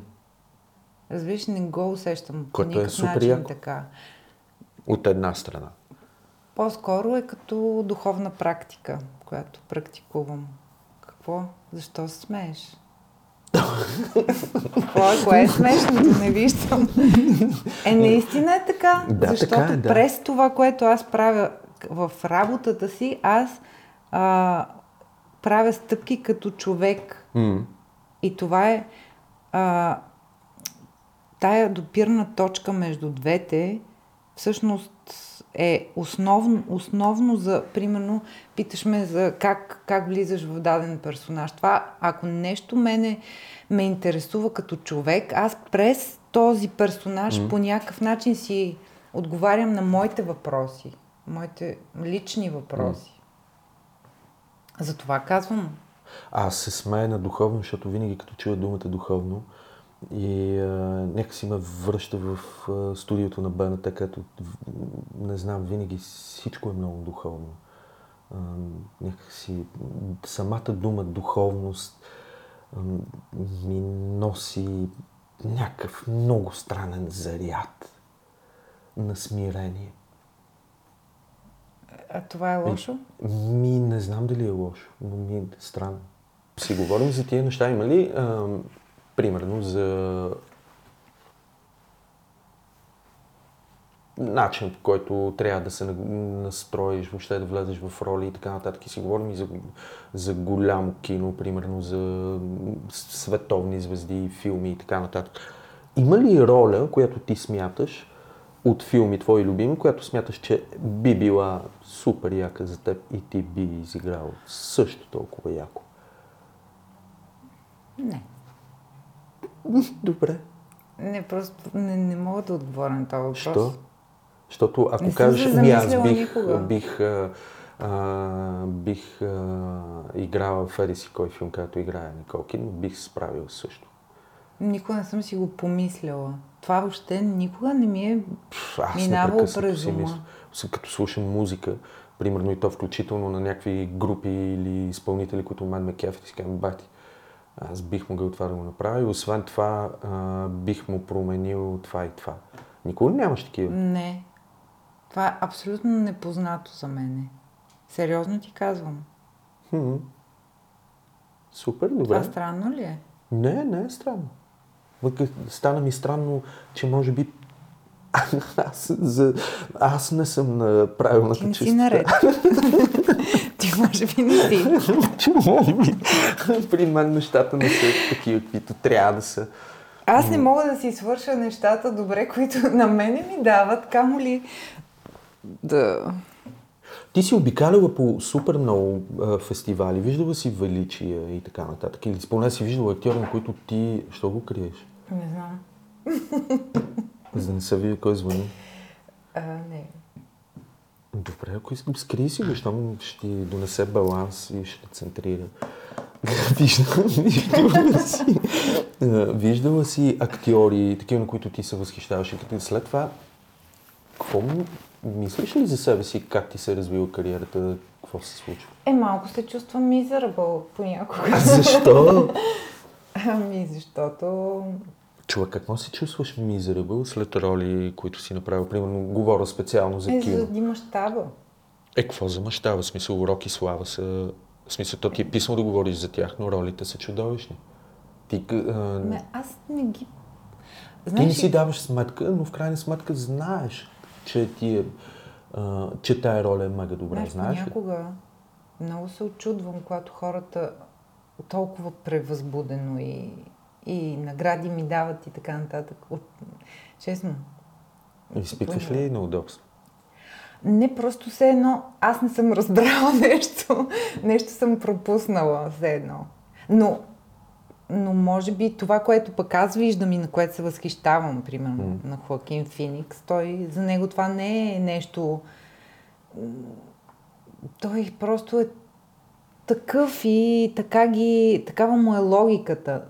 Разбираш, не го усещам по Което е никакъв супер начин яко. така. От една страна. По-скоро е като духовна практика, която практикувам. Какво? Защо се смееш? Какво е? Кое е смешното? Не виждам. Е, наистина е така. Да, защото така е, да. през това, което аз правя в работата си, аз а, правя стъпки като човек. М. И това е а, тая допирна точка между двете, всъщност е основно, основно за, примерно, питаш ме за как, как влизаш в даден персонаж. Това, ако нещо мене ме интересува като човек, аз през този персонаж Мгм. по някакъв начин си отговарям на моите въпроси, моите лични въпроси. Затова казвам, Аз се смея на духовно, защото винаги като чуя думата духовно и а, нека си ме връща в а, студиото на БНТ, където не знам, винаги всичко е много духовно. А, някакси самата дума духовност а, ми носи някакъв много странен заряд на смирение. а това е лошо? Ми, не знам дали е лошо, но ми е странно. Си говорим за тия неща. Има ли, а, примерно, за начин, по който трябва да се на- настроиш, въобще да влезеш в роли и така нататък. И си говорим и за, за голямо кино, примерно, за световни звезди, филми и така нататък. Има ли роля, която ти смяташ от филми твои любими, която смяташ, че би била супер яка за теб и ти би изиграл също толкова яко? Не. Добре. Не, просто не, не мога да отговоря на този въпрос. Що? Защото ако Не кажеш, ми аз бих, никога. бих, а, а, бих а, играла в еди си кой филм, където играе Никол Кидман, бих се справил също. Никога не съм си го помисляла. Това въобще никога не ми е... Пф, Аз Минава непрекъснато през ума. като слушам музика, примерно и то включително на някакви групи или изпълнители, които мен ме кефят и си казвам, бати, аз бих могъл това да го направя и освен това а, бих му променил това и това. Никога нямаш такива. Не. Това е абсолютно непознато за мене. Сериозно ти казвам. Хм. Супер, добре. Това странно ли е? Не, не е странно. Стана ми странно, че може би аз, за, аз не съм на правилната Ти не си чистота. наред. ти може би не си. При мен нещата не са такива, каквито трябва да са. Аз не мога да си свърша нещата добре, които на мене ми дават, камо ли да... Ти си обикаляла по супер много а, фестивали, виждала си величия и така нататък. Или поне си виждала актьори, на които ти... Що го криеш? Не знам. За да не се видя кой звъни. А, не. Добре, ако искам, скрий си го, щом ще ти донесе баланс и ще центрира. Виждала, виждала, си, а, виждала си актьори, такива, на които ти се възхищаваш. И след това, какво мислиш ли за себе си, как ти се е развила кариерата, какво се случва? Е, малко се чувствам мизерабъл понякога. Защо? Ами, защото... Човек, какво се чувстваш мизерабъл след роли, които си направил? Примерно, говоря специално за Е, кино. заради мащаба. Е, какво за мащаба? Смисъл, урок и слава са... В смисъл, то ти е писано да говориш за тях, но ролите са чудовищни. Ти, а, Ме, аз не ги... ти не Знаеш си даваш сметка, но в крайна сметка знаеш, че ти е, а, че тая роля е мега добра. знаеш, знаеш понякога много се очудвам, когато хората толкова превъзбудено и, и награди ми дават и така нататък. От... Честно. Изпитваш ли неудобство? Не, просто все едно, аз не съм разбрала нещо, нещо съм пропуснала все едно. Но, но може би това, което пък аз виждам и на което се възхищавам, примерно М. на Хоакин Феникс, той, за него това не е нещо... Той просто е такъв и така ги, такава му е логиката.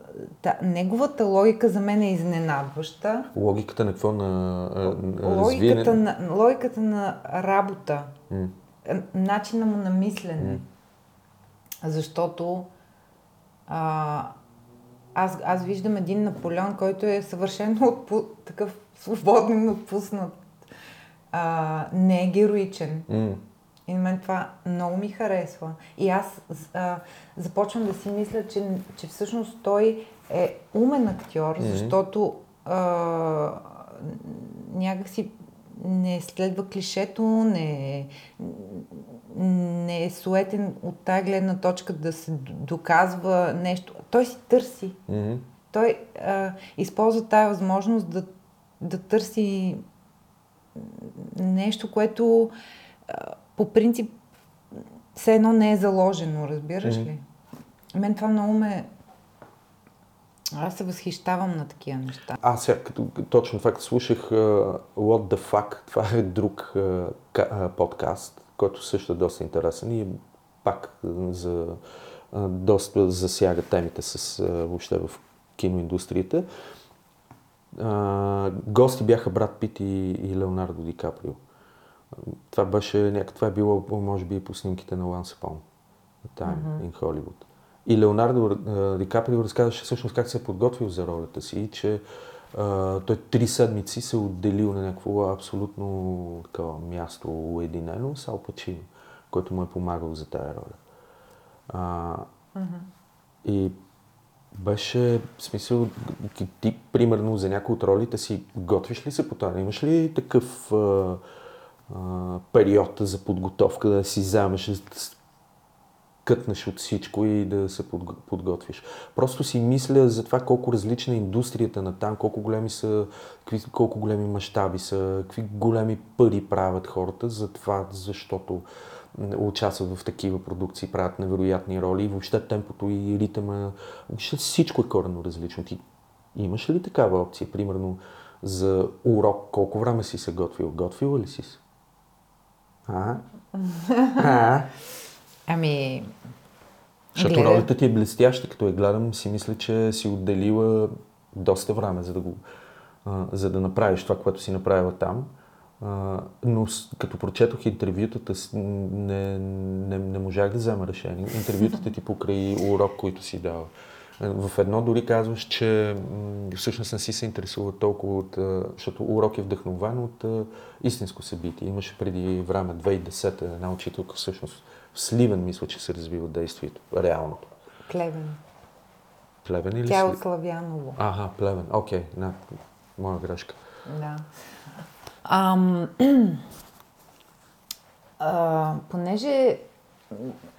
Та, неговата логика за мен е изненадваща. Логиката на какво? На, на Логиката на, логиката на работа, е, начина му на мислене. М. Защото а, аз, аз виждам един Наполеон, който е съвършено отпу, такъв свободен, отпуснат. А, не е героичен. М. И на мен това много ми харесва. И аз а, започвам да си мисля, че, че всъщност той е умен актьор, Мгм. защото а, някакси не следва клишето, не, не е суетен от тази гледна точка да се доказва нещо. Той си търси. М. Той а, използва тази възможност да, да търси нещо, което а, по принцип все едно не е заложено, разбираш Мгм. ли? Мен това много ме... Аз се възхищавам на такива неща. Аз сега, като точно това, като слушах uh, What the Fuck, това е друг uh, ка- uh, подкаст, който също е доста интересен и пак uh, за, uh, доста засяга темите с uh, въобще в киноиндустрията. Uh, гости бяха Брат Пит и, и Леонардо Ди Каприо. Това беше някак, това е било, може би, и по снимките на Upon a Time Мгм. in Hollywood. И Леонардо Ди Каприо разказваше всъщност как се е подготвил за ролята си и че а, той три седмици се е отделил на някакво абсолютно такова място уединено с Ал Пачино, който му е помагал за тая роля. А, и беше, в смисъл, ти, ти, примерно за някои от ролите си готвиш ли се по това? Имаш ли такъв а, а, период за подготовка, да си вземеш, да кътнеш от всичко и да се подго- подготвиш. Просто си мисля за това колко различна е индустрията на там, колко големи са, какви, колко големи мащаби са, какви големи пари правят хората за това, защото участват в такива продукции, правят невероятни роли и въобще темпото и ритъма, въобще всичко е коренно различно. Ти имаш ли такава опция, примерно за урок, колко време си се готвил? Готвила ли си се? А? А? Ами, Защото Гледа- ролята ти е блестяща, като я гледам, си мисля, че си отделила доста време, за да го, а, за да направиш това, което си направила там. А, но с, като прочетох интервютата, не, не, не можах да взема решение. Интервютата ти покрай урок, който си дал. В едно дори казваш, че всъщност не си се интересува толкова от, защото урок е вдъхновен от истинско събитие. Имаше преди време, 2010 една учителка всъщност в Сливен, мисля, че се развива действието, реалното. Плевен. Плевен или Тя е от Славяново. Ага, Плевен. Окей, на, моя грешка. Да. Ам, а, понеже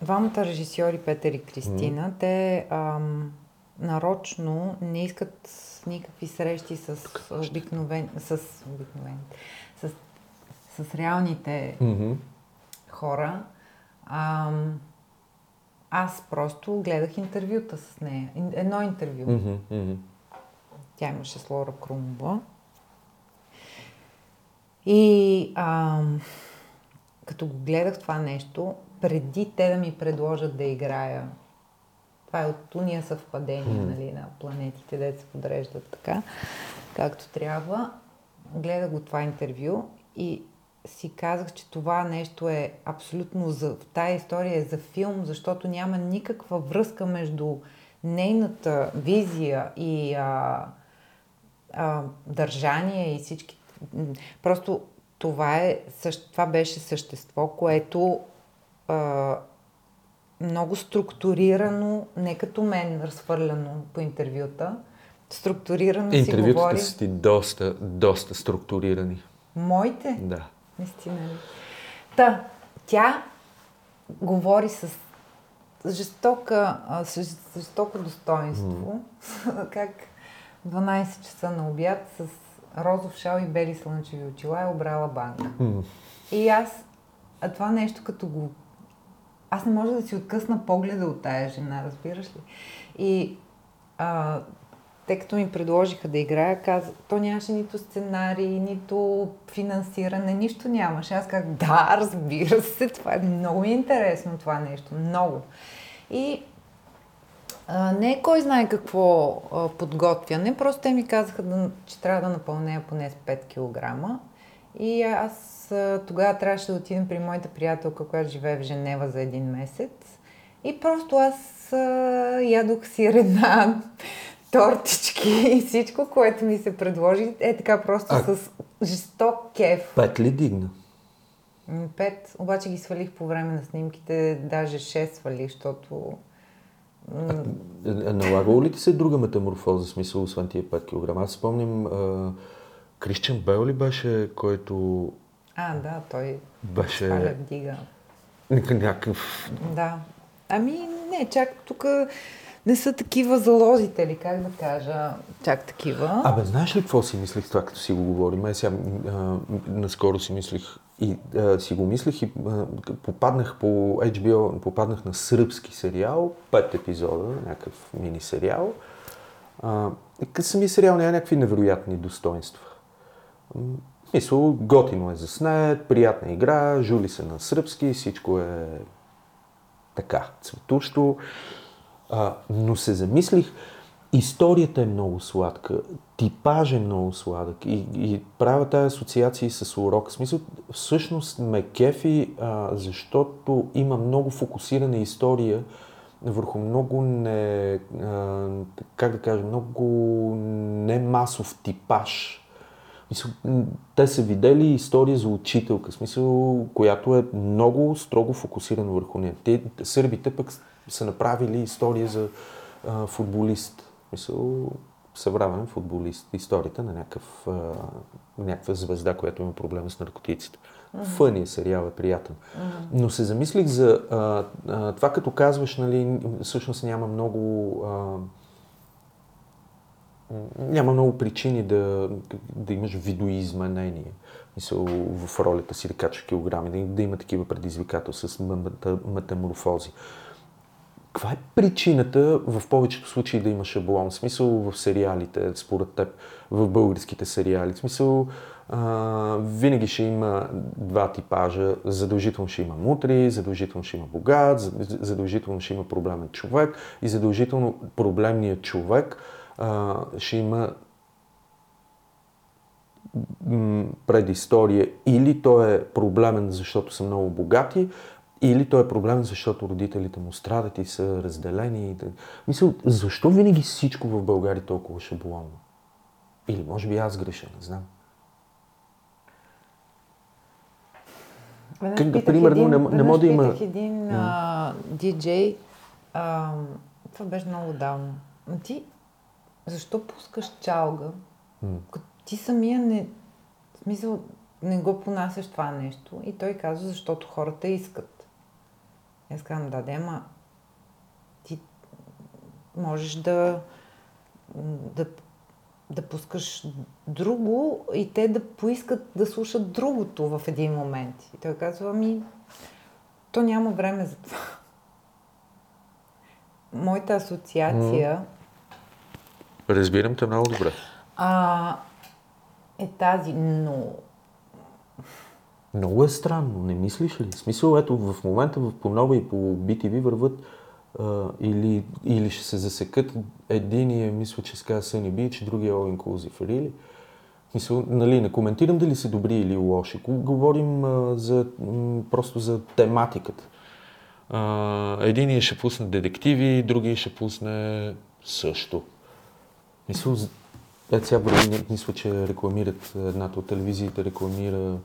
двамата режисьори, Петър и Кристина, те ам, нарочно не искат никакви срещи с обикновен, с обикновен, с, с реалните Мгм. хора. Ам, аз просто гледах интервюта с нея. Едно интервю. Мгм, мгм. Тя имаше с Лора Крумова. И ам, като го гледах това нещо, преди те да ми предложат да играя, това е от уния съвпадения Мгм. нали, на планетите, де се подреждат така, както трябва, гледах го това интервю и си казах, че това нещо е абсолютно за... Тая история е за филм, защото няма никаква връзка между нейната визия и а, а, държание и всички. Просто това, е, това беше същество, което а, много структурирано, не като мен, разхвърляно по интервюта, структурирано си Интервютата говори. са ти доста, доста структурирани. Моите? Да. Наистина ли? Та, тя говори с жестока, с жестоко достоинство, как 12 часа на обяд с розов шал и бели слънчеви очила е обрала банка. М. И аз, а това нещо като го... Аз не може да си откъсна погледа от тая жена, разбираш ли? И а, те като ми предложиха да играя, каза, то нямаше нито сценарий, нито финансиране, нищо нямаше. Аз казах, да, разбира се, това е много е интересно това нещо, много. И а, не е кой знае какво а, подготвяне, просто те ми казаха, да, че трябва да напълня поне с 5 кг. И аз а, тогава трябваше да отидем при моята приятелка, която живее в Женева за един месец. И просто аз а, ядох сирена, тортички и всичко, което ми се предложи. Е така просто А- с жесток кеф. Пет ли дигна? М, Пет, обаче ги свалих по време на снимките, даже 6 свалих, защото... м, Е, е, Налагало ли ти се друга метаморфоза, смисъл, освен тия 5 кг? Аз спомням, а, Крищен Бел ли беше, който А, да, той беше сваля вдига. някакъв... Да. Ами, не, чак тук не са такива залозите ли, как да кажа, чак такива. Абе, знаеш ли какво си мислих това, като си го говорим? Е, сега, а, наскоро си мислих и а, си го мислих и а, попаднах по HBO, попаднах на сръбски сериал, пет епизода, някакъв мини сериал. А, самия сериал няма някакви невероятни достоинства. В готино е заснет, приятна игра, жули се на сръбски, всичко е така, цветущо. А, но се замислих, историята е много сладка, типаж е много сладък и, и правя тази асоциации с урок. В смисъл, всъщност ме кефи, а, защото има много фокусирана история върху много не, а, как да кажа, много не масов типаж. Мисъл, те са видели история за учителка, смисъл, която е много строго фокусирана върху нея. Те, сърбите пък са направили история за а, футболист. Мисъл, съвременен футболист. Историята на някакъв, а, някаква звезда, която има проблеми с наркотиците. Фъни е сериал, е приятен. Но се замислих за а, а, това, като казваш, нали, всъщност няма много... А, няма много причини да, да имаш видоизменение. В ролята си да качваш килограми, да, да има такива предизвикателства с мета- метаморфози. Каква е причината в повечето случаи да има шаблон? В смисъл в сериалите, според теб, в българските сериали. В смисъл, а, винаги ще има два типажа. Задължително ще има мутри, задължително ще има богат, зад- задължително ще има проблемен човек и задължително проблемният човек а, ще има предистория. Или той е проблемен, защото са много богати, или той е проблемен, защото родителите му страдат и са разделени. Мисля, защо винаги всичко в България е толкова шаблонно? Или може би аз греша, не знам. Веднъж Как, примерно, един, не не може да има- един а, диджей, а, това беше много давно. «Ма Ти защо пускаш чалга? М. Като ти самия не, в смисъл, не го понасяш това нещо. И той казва, защото хората искат. И Аз казвам, да, да, ама ти можеш да, да, да пускаш друго и те да поискат да слушат другото в един момент. И той казва, ами, то няма време за това. Моята асоциация Разбирам те много добре. а, е тази, но Много е странно, не мислиш ли? В смисъл, ето в момента в Понова и по BTV върват а, или, или ще се засекат. Единия мисля, че се казва Sunny Beach, другия All Inclusive. Really? Мисъл, нали, не коментирам дали са добри или лоши. Говорим а, за, м, просто за тематиката. А, единия ще пусне детективи, другия ще пусне също. З- ето сега не- мисля, че рекламират едната от телевизиите, рекламира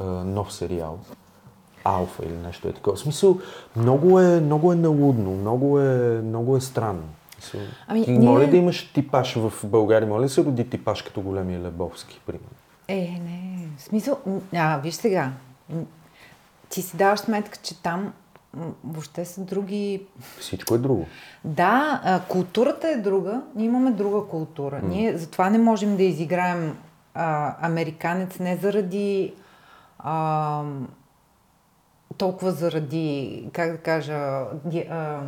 а, нов сериал. Алфа или нещо е такова. В смисъл, много е, много е налудно, много е, много е странно. В Смисъл, Ами, Моля ние- да имаш типаж в България, моля да се роди типаж като големия Лебовски, примерно. Е, не. В смисъл, а, виж сега. Ти си даваш сметка, че там въобще са други... Всичко е друго. Да, а, културата е друга, ние имаме друга култура. Ние затова не можем да изиграем а, американец не заради а, толкова заради, как да кажа, ди, а,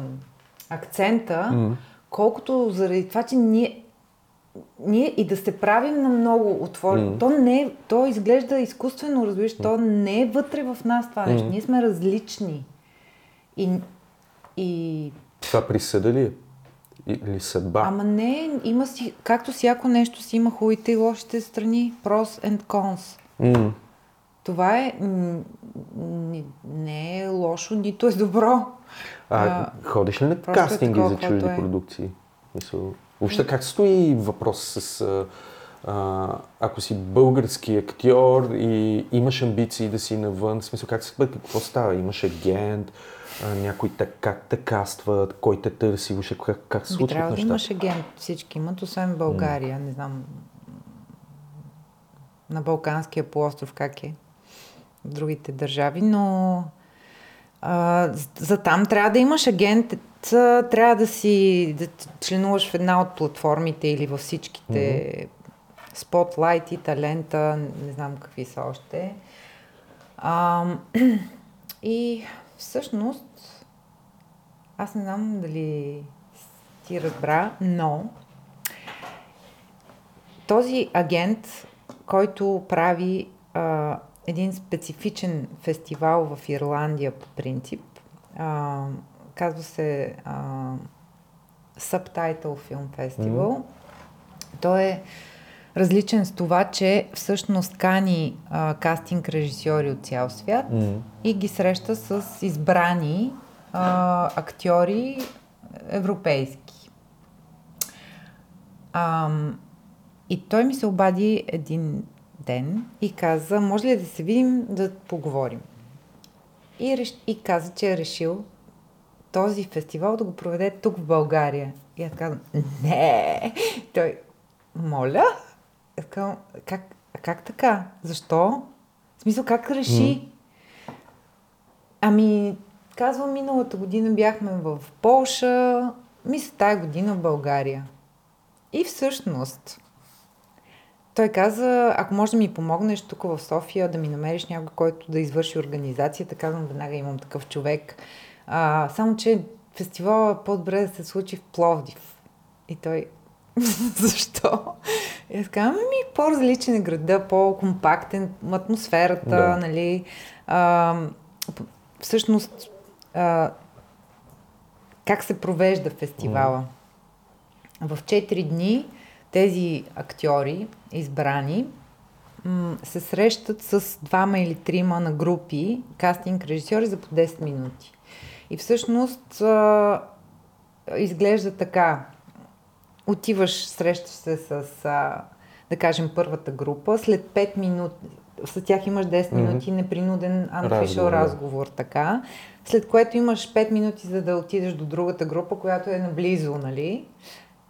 акцента, Мгм. колкото заради това, че ние ние и да се правим на много отворено. Мгм. То не е, то изглежда изкуствено, разбираш, то не е вътре в нас това нещо. Мгм. Ние сме различни. И, и Това присъда ли е? Или съдба? Ама не, има си, както всяко нещо си има хубавите и лошите страни. Pros and cons. М. Това е, не е лошо, нито е добро. А, А, ходиш ли на е кастинги такова, за чужди е. продукции? Мисъл, въобще как стои въпрос с... А, а, ако си български актьор и имаш амбиции да си навън, в смисъл как се какво става? Имаш агент, а, някой те, как те кастват, кой те търси, въобще как, как се Би случват трябва да имаш агент. Всички имат, освен България. Не знам на Балканския полуостров как е в другите държави, но а, за- там трябва да имаш агент, трябва да си да членуваш в една от платформите или във всичките спотлайти, талента, не знам какви са още. А, и всъщност аз не знам дали ти разбра, но този агент, който прави а, един специфичен фестивал в Ирландия по принцип, а, казва се а, Subtitle Film Festival. Той е различен с това, че всъщност кани а, кастинг режисьори от цял свят М. и ги среща с избрани а, актьори европейски. Ам, и той ми се обади един ден и каза, може ли да се видим да поговорим? И, реш... и каза, че е решил този фестивал да го проведе тук в България. И аз казвам, не! Той, моля? Аз казвам, как, как така? Защо? В смисъл, как реши? Ами, казвам, миналата година бяхме в Полша, мисля, тая година в България. И всъщност, той каза, ако може да ми помогнеш тук в София, да ми намериш някой, който да извърши организацията, казвам, веднага имам такъв човек. А, само, че фестивала е по-добре да се случи в Пловдив. И той, защо? И аз казвам, ми по-различен е града, по-компактен, атмосферата, Да. нали. А, всъщност, а, как се провежда фестивала? В 4 дни тези актьори, избрани, се срещат с двама или трима на групи, кастинг режисьори за по 10 минути. И всъщност а, изглежда така. Отиваш, срещаш се с, а, да кажем, първата група, след 5 минути, с тях имаш 10 минути непринуден unofficial Разговор, разговор, така. След което имаш 5 минути за да отидеш до другата група, която е наблизо, нали?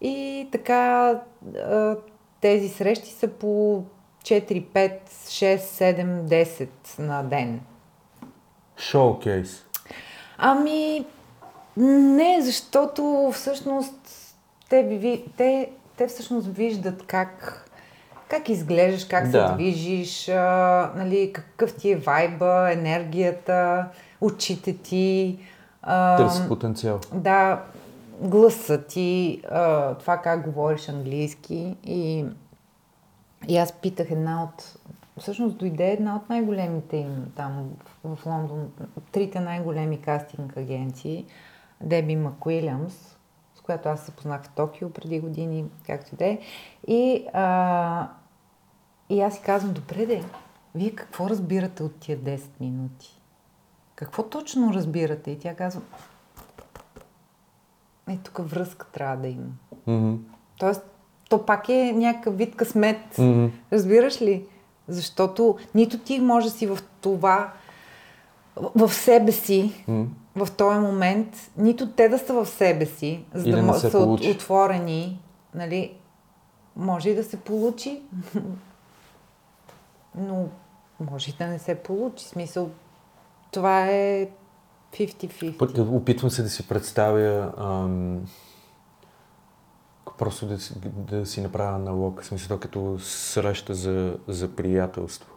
И така тези срещи са по 4, 5, 6, 7, 10 на ден. Шоукейс. Ами, не, защото всъщност те, те, те всъщност виждат как, как изглеждаш, как Да. се движиш, а, нали, какъв ти е вайба, енергията, очите ти. А, Търси потенциал. да, гласа ти, а, това как говориш английски и, и аз питах една от, всъщност дойде една от най-големите им там в, в Лондон, трите най-големи кастинг агенции, Деби Макуилямс, с която аз се познах в Токио преди години, както и да е. И, а, и аз си казвам, добре де, вие какво разбирате от тия 10 минути? Какво точно разбирате? И тя казва, е, тук връзка трябва да има. Мгм. Тоест, то пак е някакъв вид късмет. Мгм. Разбираш ли? Защото нито ти може да си в това, в себе си, Мгм. в този момент, нито те да са в себе си, за Или да са получи. отворени, нали? Може и да се получи, но може и да не се получи. Смисъл, това е 50-50. Пък, опитвам се да си представя ам, просто да да си направя аналог, в смисъл като среща за, за приятелство.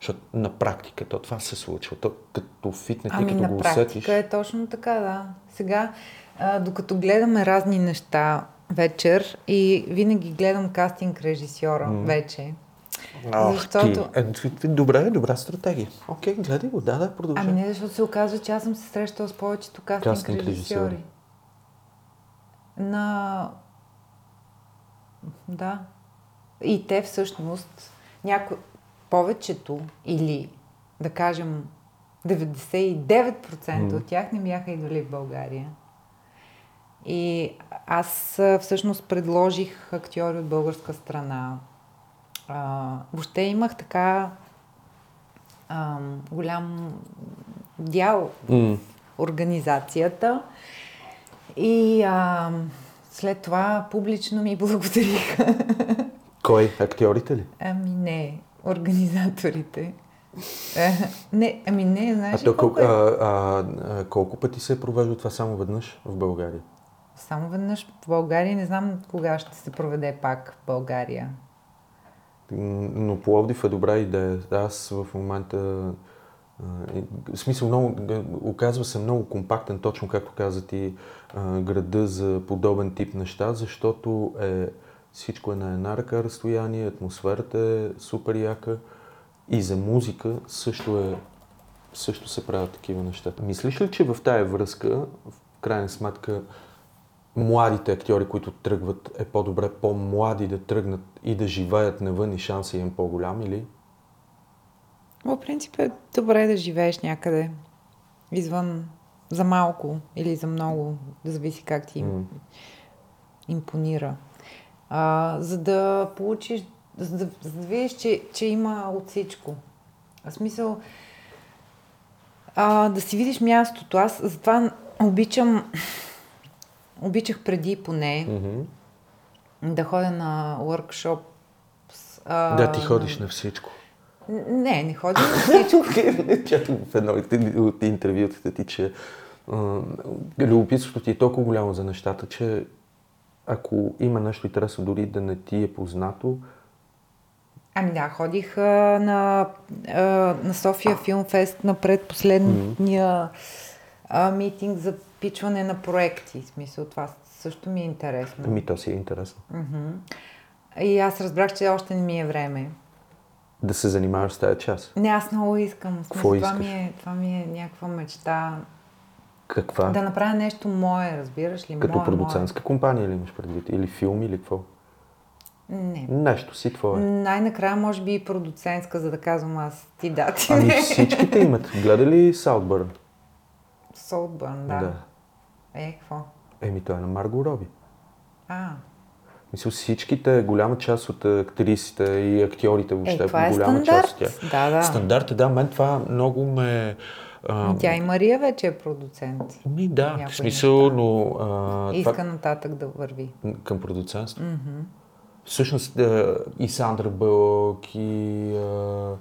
Защото на практика то това се случва. То като фитнет Ами и като на го практика усетиш. е точно така, да. Сега, а, докато гледаме разни неща вечер и винаги гледам кастинг режисьора М. вече. Ох, защото- ти. Е, ти- добре, добра стратегия. Окей, гледай го, да, да, продължай. Ами не, защото се оказва, че аз съм се срещала с повечето кастинг, режисьори. На... Да. И те всъщност, някои, повечето или да кажем 99% Мгм. от тях не бяха идвали в България. И аз всъщност предложих актьори от българска страна. А, въобще имах така ам, голям дял М, организацията. И а, след това публично ми благодариха. Кой? Актьорите ли? Ами не, организаторите. Е, не, ами не, А, знаеш ли то, колко колко, е? а, а, а, колко пъти се е провежда това само веднъж в България? Само веднъж в България, не знам кога ще се проведе пак в България. Но Пловдив е добра идея. Аз в момента в смисъл много, оказва се много компактен, точно както каза ти, града за подобен тип неща, защото е, всичко е на една ръка разстояние, атмосферата е супер яка и за музика също е също се правят такива неща. Мислиш ли, че в тая връзка, в крайна сметка, младите актьори, които тръгват, е по-добре по-млади да тръгнат и да живеят навън и шанса им е по-голям или? По принцип е добре да живееш някъде извън за малко или за много, да зависи как ти М. импонира. А, за да получиш, за да, за да видиш, че, че има от всичко. В смисъл, а, да си видиш мястото. Аз затова обичам, обичах преди поне Мгм. да ходя на workshop. А, Да, ти ходиш на всичко. Не, не ходя на всичко. Чето в едно от- интервютата ти, че любопитството ти е толкова голямо за нещата, че ако има нещо интересно, дори да не ти е познато, Ами да, ходих а, на, а, на София Филм Фест на предпоследния а, митинг за пичване на проекти. В смисъл, това също ми е интересно. ами то си е интересно. Мгм. И аз разбрах, че още не ми е време. Да се занимаваш с тази част. Не, аз много искам. В Какво смисъл, това, искаш? ми е, това ми е някаква мечта. Каква? Да направя нещо мое, разбираш ли? Като мое, продуцентска компания ли имаш предвид? Или филм, или какво? Мое. Не. Нещо си твое. Най-накрая може би и продуцентска, за да казвам аз ти дати. Ами всичките имат. Гледа ли Саутбърн? Солбърн, да. Да. Е, какво? Еми, той е на Марго Роби. А, Мисля, всичките, голяма част от актрисите и актьорите въобще, е, това е голяма стандарт. част от тях. Да, да. Стандарт е, да, мен това много ме... А, Тя и Мария вече е продуцент. ми, да, в смисъл, неща. но а, Иска това, нататък да върви. към продуцентство. Всъщност а, и Сандра Бълк, и, а,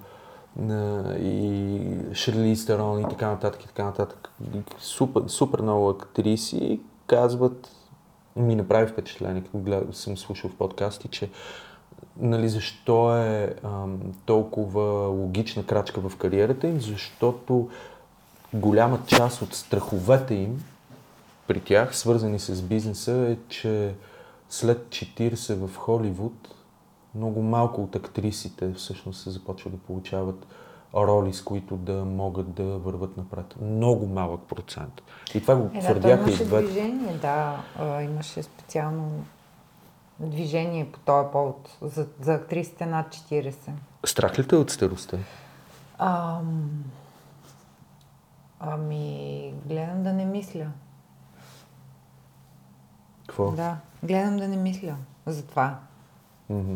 и Шерли Стерон и така нататък, и така нататък. Супер, супер много актриси казват, ми направи впечатление, като съм слушал в подкасти, че нали, защо е ам, толкова логична крачка в кариерата им, защото голяма част от страховете им при тях, свързани с бизнеса, е, че след 40 в Холивуд много малко от актрисите всъщност се започват да получават роли, с които да могат да върват напред. Много малък процент. И това го Е, да, твърдяха и имаше двете. движение, да. Имаше специално движение по този повод за, за актрисите над 40. Страх ли те от старостта? Ам... Ами, гледам да не мисля. Какво? Да, гледам да не мисля за това. Мгм.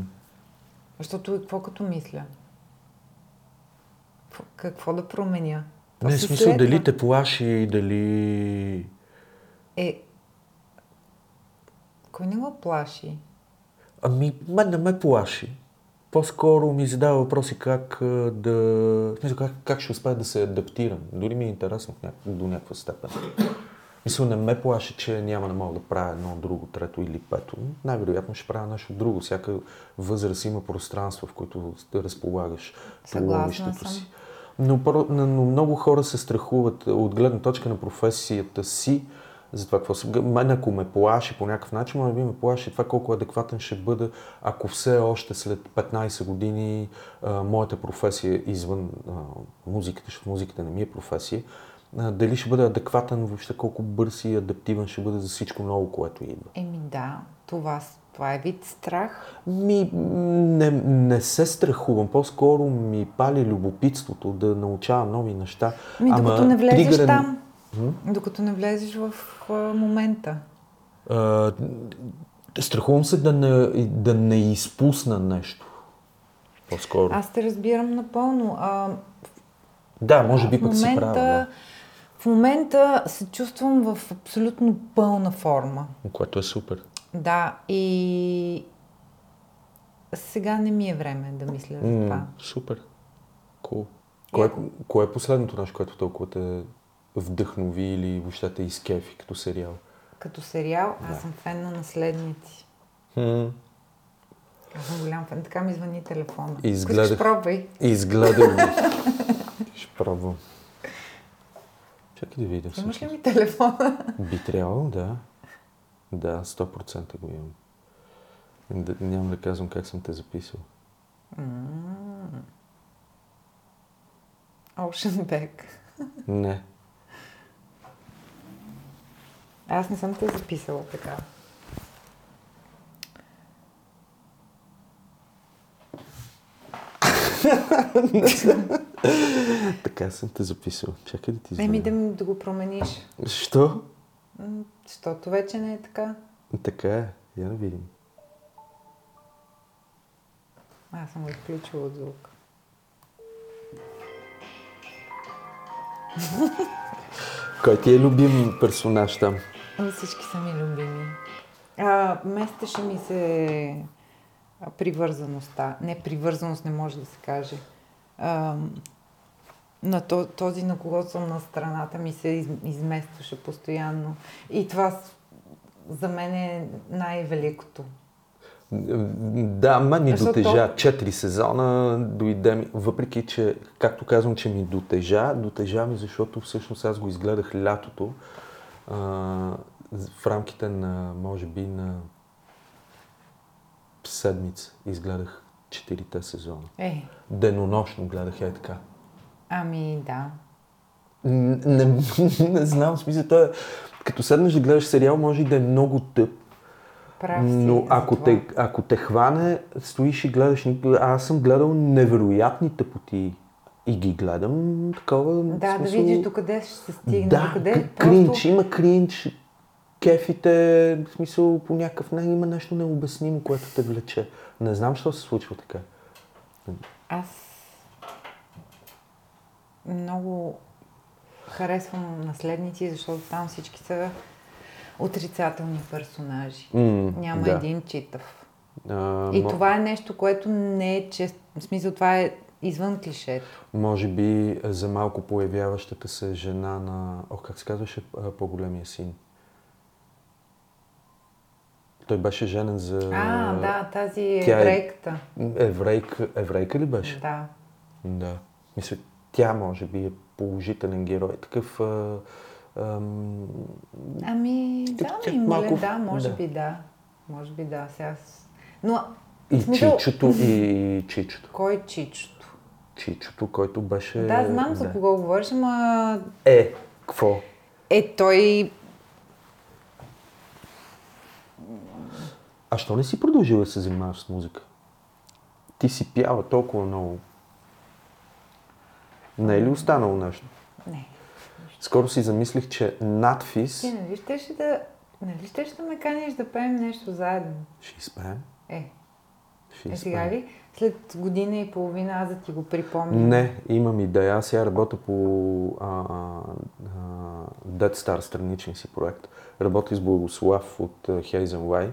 Защото и какво като мисля? Какво- да променя? То Не, смисъл, следва. дали те плаши, дали... Е, кой не го плаши? Ами, мен не ме плаши. По-скоро ми задава въпроси как да... Смисъл, как, как ще успея да се адаптирам. Дори ми е интересно до някаква степен. Мисля, не ме плаши, че няма да мога да правя едно, друго, трето или пето. Най-вероятно ще правя нещо друго. Всяка възраст има пространство, в което да разполагаш по Съгласна ловището съм. си. Но, но но много хора се страхуват от гледна точка на професията си, за това какво съм. Мен ако ме плаши по някакъв начин, може би ме плаши това колко адекватен ще бъда, ако все още след 15 години а, моята професия извън а, музиката, защото музиката не ми е професия, дали ще бъде адекватен, въобще колко бърз и адаптивен ще бъде за всичко ново, което идва. Еми да, това, това е вид страх. Ми, не, не се страхувам, по-скоро ми пали любопитството да научавам нови неща. Ами, докато не влезеш тригърен- там, докато не влезеш в а, момента. А, страхувам се да не, да не изпусна нещо. По-скоро. Аз те разбирам напълно. А, Да, може би пък си момента, права. Да. В момента се чувствам в абсолютно пълна форма. Което е супер. Да, и сега не ми е време да мисля за това. Супер. Cool. Кое, кое е последното нещо, което толкова те вдъхнови или въобще те изкефи като сериал? Като сериал, аз съм фен на наследници. Хм. Аз съм голям фен. Така ми звъни телефона. Изгледах. Искаш, пробвай. Изгледал го. Ще пробвам. Чакай да видя. Имаш ли ми телефона? Би трябвало, да. Да, 100% го имам. Да, няма да казвам как съм те записал. Ocean Back. Не. Аз не съм те записала така. Така съм те записал. Чакай да ти извадя. Еми да, да го промениш. Що? Защото вече не е така. Така е. Я да видим. Аз съм го изключила от звук. Кой ти е любим персонаж там? Ами Всички са ми любими. А, местеше ми се привързаността. Не, привързаност не може да се каже. А, на то, този, на кого съм на страната, ми се из, изместваше постоянно. И това за мен е най-великото. Да, ма ми Защото- дотежа. Четири сезона дойде ми. Въпреки, че, както казвам, че ми дотежа, дотежа ми, защото всъщност аз го изгледах лятото а, в рамките на, може би, на седмица изгледах четирите сезона. Е, Денонощно гледах, е така. ами да. Н- Не, не знам, смисъл, той е, като седнеш да гледаш сериал, може и да е много тъп, Прав си Но ако те, ако те хване, стоиш и гледаш, аз съм гледал невероятни тъпоти и ги гледам такова. Да, да смисъл- видиш докъде ще се стигне, Да, докъде к- кринч, има кринч, кефите, в смисъл по някакъв не, има нещо необяснимо, което те влече. Не знам, що се случва така. Аз много харесвам наследници, защото там всички са отрицателни персонажи. М, Няма да. един читав. А, И мо- това е нещо, което не е чест. В смисъл, това е извън клишето. Може би за малко появяващата се жена на... О, как се казваше по-големия син? Той беше женен за... А, да, тази тя е- еврейката. Еврейка, еврейка ли беше? Да. Да. Мисля, тя може би е положителен герой. Такъв... А, ам, Ами, да, Тя ми, малко- да, може да. би да. Може би да. Сега... Но, и смисъл, Чичото, и Чичото. кой чичото? Чичото, който беше... Да, знам за да. кого говориш, ама Е, какво? е той... А що не си продължила да се занимаваш с музика? Ти си пяла толкова много. Не е ли останало нещо? Не. Скоро си замислих, че надфис Ти нали щеше да... Нали щеше да ме каниш да пеем нещо заедно? ще изпеем. Е, Ще е сега ли? След година и половина аз да ти го припомня. Не, имам идея. Аз сега работя по а, а, Dead Star страничен си проект. Работя с Благослав от Хейзенлай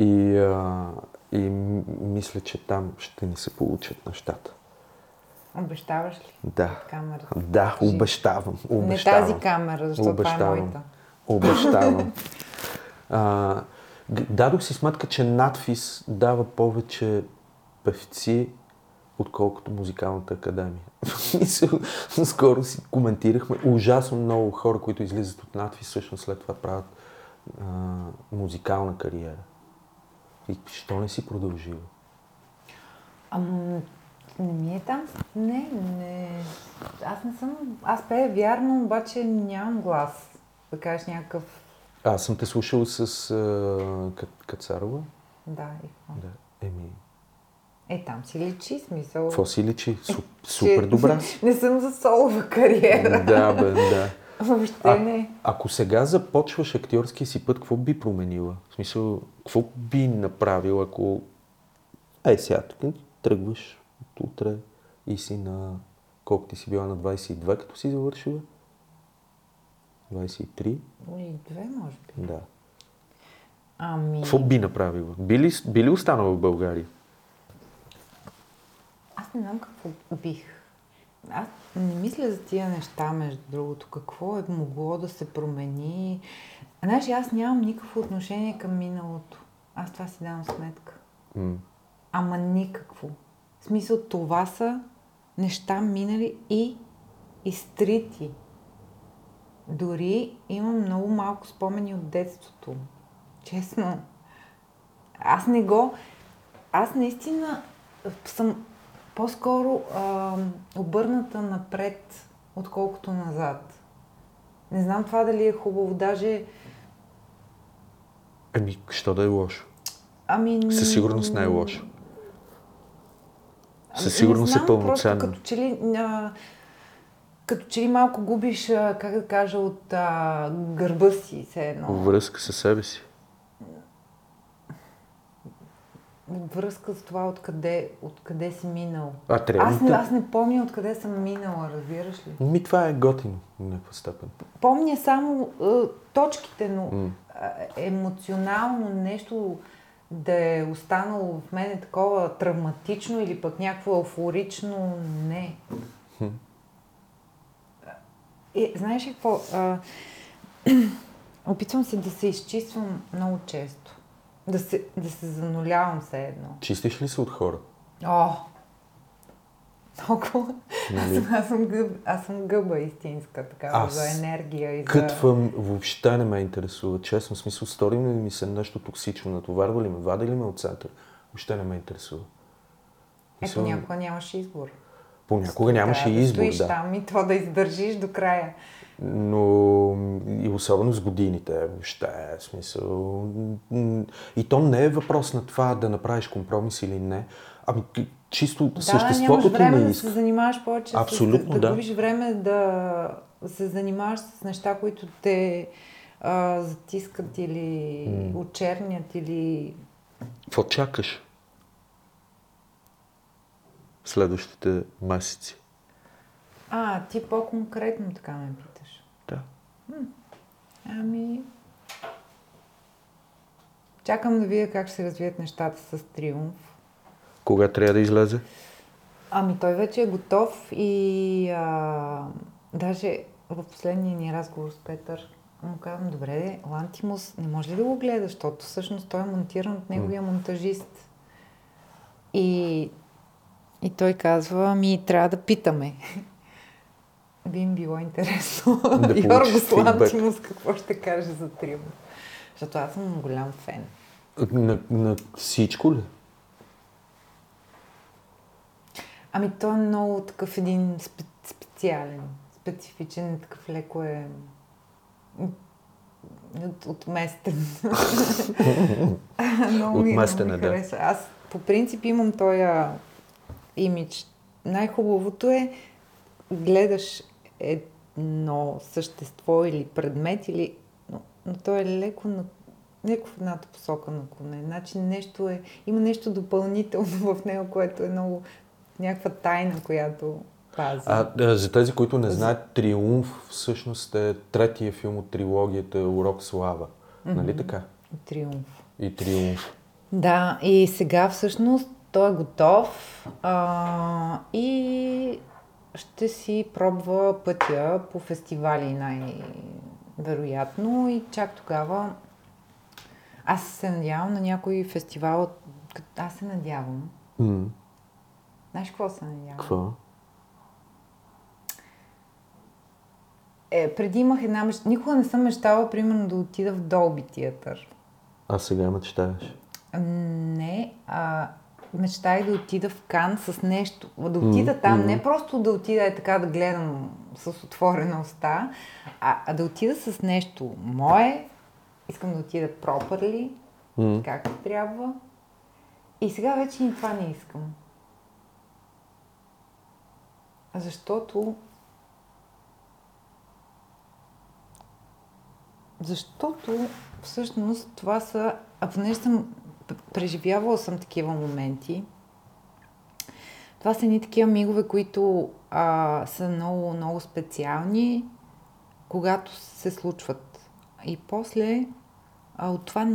и, а, и мисля, че там ще ни се получат нещата. Обещаваш ли? Да. Камерата. Да, Кажи. обещавам. Не обещавам. тази камера, защото това е Обещавам. моята. Обещавам. а, дадох си сметка, че надфис дава повече певци, отколкото музикалната академия. Скоро си коментирахме. Ужасно много хора, които излизат от надфис, всъщност след това правят а, музикална кариера. И що не си продължила? Ам, не ми е там. Не, не. Аз не съм. Аз пея вярно, обаче нямам глас. Да кажеш някакъв. Аз съм те слушал с а, Ка- Кацарова. Да, и какво? Да. Еми, Е, там си личи смисъл. какво си личи? Су, че супер добра. не съм за солова кариера. да, бе, да. Въобще А, не. ако сега започваш актьорския си път, какво би променила? В смисъл, какво би направил, ако... Ей, сега тук тръгваш от утре и си на... Колко ти си била на 22, като си завършила? 23? И две, може би. Да. Ами. Какво би направила? Би ли, би ли останала в България? Аз не знам какво бих. Аз не мисля за тия неща, между другото. Какво е могло да се промени. Знаеш, аз нямам никакво отношение към миналото. Аз това си давам сметка. М. Ама никакво. В смисъл, това са неща минали и изтрити. Дори имам много малко спомени от детството. Честно. Аз не го... Аз наистина съм по-скоро а, обърната напред, отколкото назад. Не знам това дали е хубаво. Даже... Еми, що да е лошо? Ами... Със сигурност не е лошо. Ами, Със сигурност е знам, пълноценно. Просто като че ли, а, като че ли малко губиш, как да кажа, от а, гърба си все едно. Връзка със себе си. Връзка с това откъде, откъде си минал. А трябва Аз не, аз не помня откъде съм минала, разбираш ли? Ми това е готино в някаква степен. Помня само а, точките, но а, емоционално нещо да е останало в мене такова травматично или пък някакво еуфорично, не. Хм. Е, знаеш ли какво? А, опитвам се да се изчиствам много често. Да се, да се занулявам все едно. Чистиш ли се от хора? О! Много. Нали? Аз, аз, съм гъб, аз съм гъба истинска, такава Аз за енергия и за... Кътвам, въобще не ме интересува. Честно, смисъл, стори ли ми се нещо токсично, натоварва ли ме, вади ли ме от център, въобще не ме интересува. Ето Мисъл, някога нямаш избор. Понякога нямаше Трябва избор, да да. там и то да издържиш до края. Но и особено с годините, въобще, смисъл. И то не е въпрос на това да направиш компромис или не. Ами чисто Да, съществото нямаш време не да иска. се занимаваш повече Абсолютно, с... Да, да. да губиш време да се занимаваш с неща, които те а, затискат или М. очернят или... Какво чакаш? Следващите месеци. А, ти по-конкретно така ме питаш. Да. Ами... Чакам да видя как ще се развият нещата с Триумф. Кога трябва да излезе? Ами той вече е готов и а, даже в последния ни разговор с Петър му казвам, добре, Лантимус, не може ли да го гледаш, защото всъщност той е монтиран от неговия монтажист. И, и той казва, ми трябва да питаме. Би им било интересно. Да Йоргос. Лантимус какво ще каже за Триумф. Защото аз съм голям фен. На, на всичко ли? Ами той е много такъв един спе- специален, специфичен, такъв леко е от, отместен. много ми, Отместен много е, ми да. Аз по принцип имам този имидж. Най-хубавото е гледаш едно същество или предмет, или... но, но то е леко на леко в едната посока наклонен. Значи нещо е, има нещо допълнително в него, което е много някаква тайна, която пази. А, за тези, които не знаят, Триумф всъщност е третия филм от трилогията Урок Слава. Нали така? Триумф. И Триумф. Да, и сега всъщност той е готов а, и ще си пробва пътя по фестивали най-вероятно и чак тогава аз се надявам на някой фестивал. Аз се надявам. М, Знаеш какво се надявам? Какво? Е, преди имах една мечта. Никога не съм мечтала, примерно, да отида в Долби театър. А сега мечтаеш. Не, а мечтах да отида в Кан с нещо. Да отида М, там, не просто да отида е така да гледам с отворена уста, а, а да отида с нещо мое. Искам да отида properly, М, както трябва. И сега вече и това не искам. Защото Защото всъщност това са, а понеже съм преживявала съм такива моменти, това са едни такива мигове, които а, са много, много специални, когато се случват. И после а, от това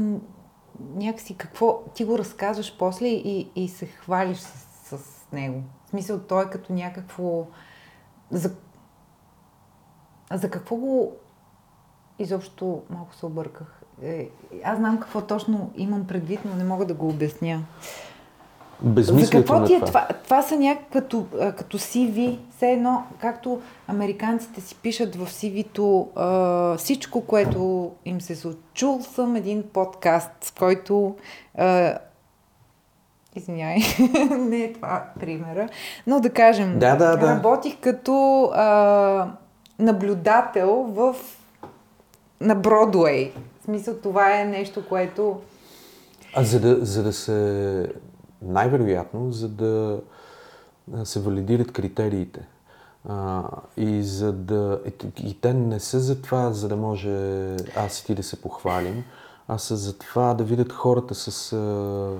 някакси какво ти го разказваш после и, и се хвалиш с, с него. Смисъл, той е като някакво... За, за какво го изобщо малко се обърках. Е, аз знам какво точно имам предвид, но не мога да го обясня. За какво ти е това. това? Това са някакви като, като CV, все едно, както американците си пишат в CV-то а, всичко, което им се случва. Чул съм един подкаст, в който а, Извинявай, не е това примера, но да кажем, Да, да, да. работих като а, наблюдател в на Бродуей. В смисъл, това е нещо, което... А за да, за да се... Най-вероятно, за да се валидират критериите. А, и за да... И, и те не са за това, за да може аз и ти да се похвалим, а са за това да видят хората с а,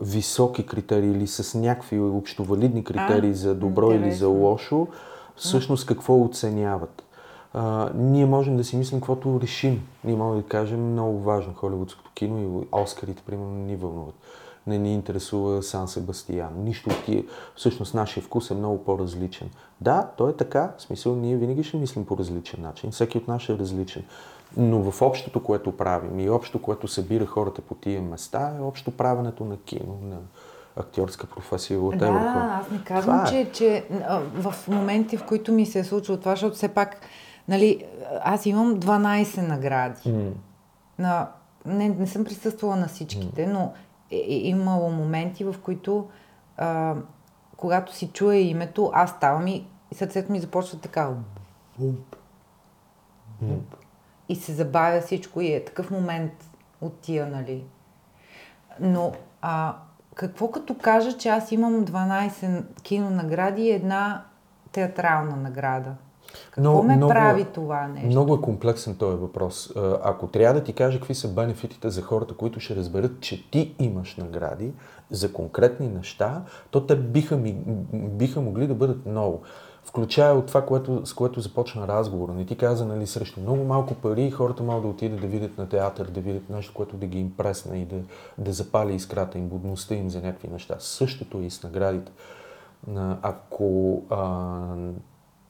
високи критерии или с някакви общовалидни критерии А, за добро или за интересно. лошо, всъщност какво оценяват. А, ние можем да си мислим каквото решим. Ние можем да кажем много важно холивудското кино и Оскарите, примерно, ни вълнуват. Не ни интересува Сан Себастиян. Нищо от тия. Всъщност нашия вкус е много по-различен. Да, то е така. В смисъл, ние винаги ще мислим по различен начин. Всеки от нас е различен. Но в общото, което правим и общо, което събира хората по тия места, е общо правенето на кино, на актьорска професия, whatever. Да, аз не казвам, Това е. че, че в моменти, в които ми се е случило това, защото все пак, нали, аз имам 12 награди. М. На, не, не съм присъствала на всичките, но е, е имало моменти, в които а, когато си чуя името, аз ставам и сърцето ми започва така. Буп, буп. И се забавя всичко и е такъв момент от тия, нали. Но а, какво като кажа, че аз имам 12 кинонагради и една театрална награда? Какво Но- ме много- прави това нещо? Много е комплексен този въпрос. Ако трябва да ти кажа какви са бенефитите за хората, които ще разберат, че ти имаш награди за конкретни неща, то те биха, ми, биха могли да бъдат много. Включая от това, което, с което започна разговора. Не ти каза, нали, срещу много малко пари хората могат да отидат да видят на театър, да видят нещо, което да ги импресне и да, да запали искрата им, будността им за някакви неща. Същото е и с наградите. Ако а,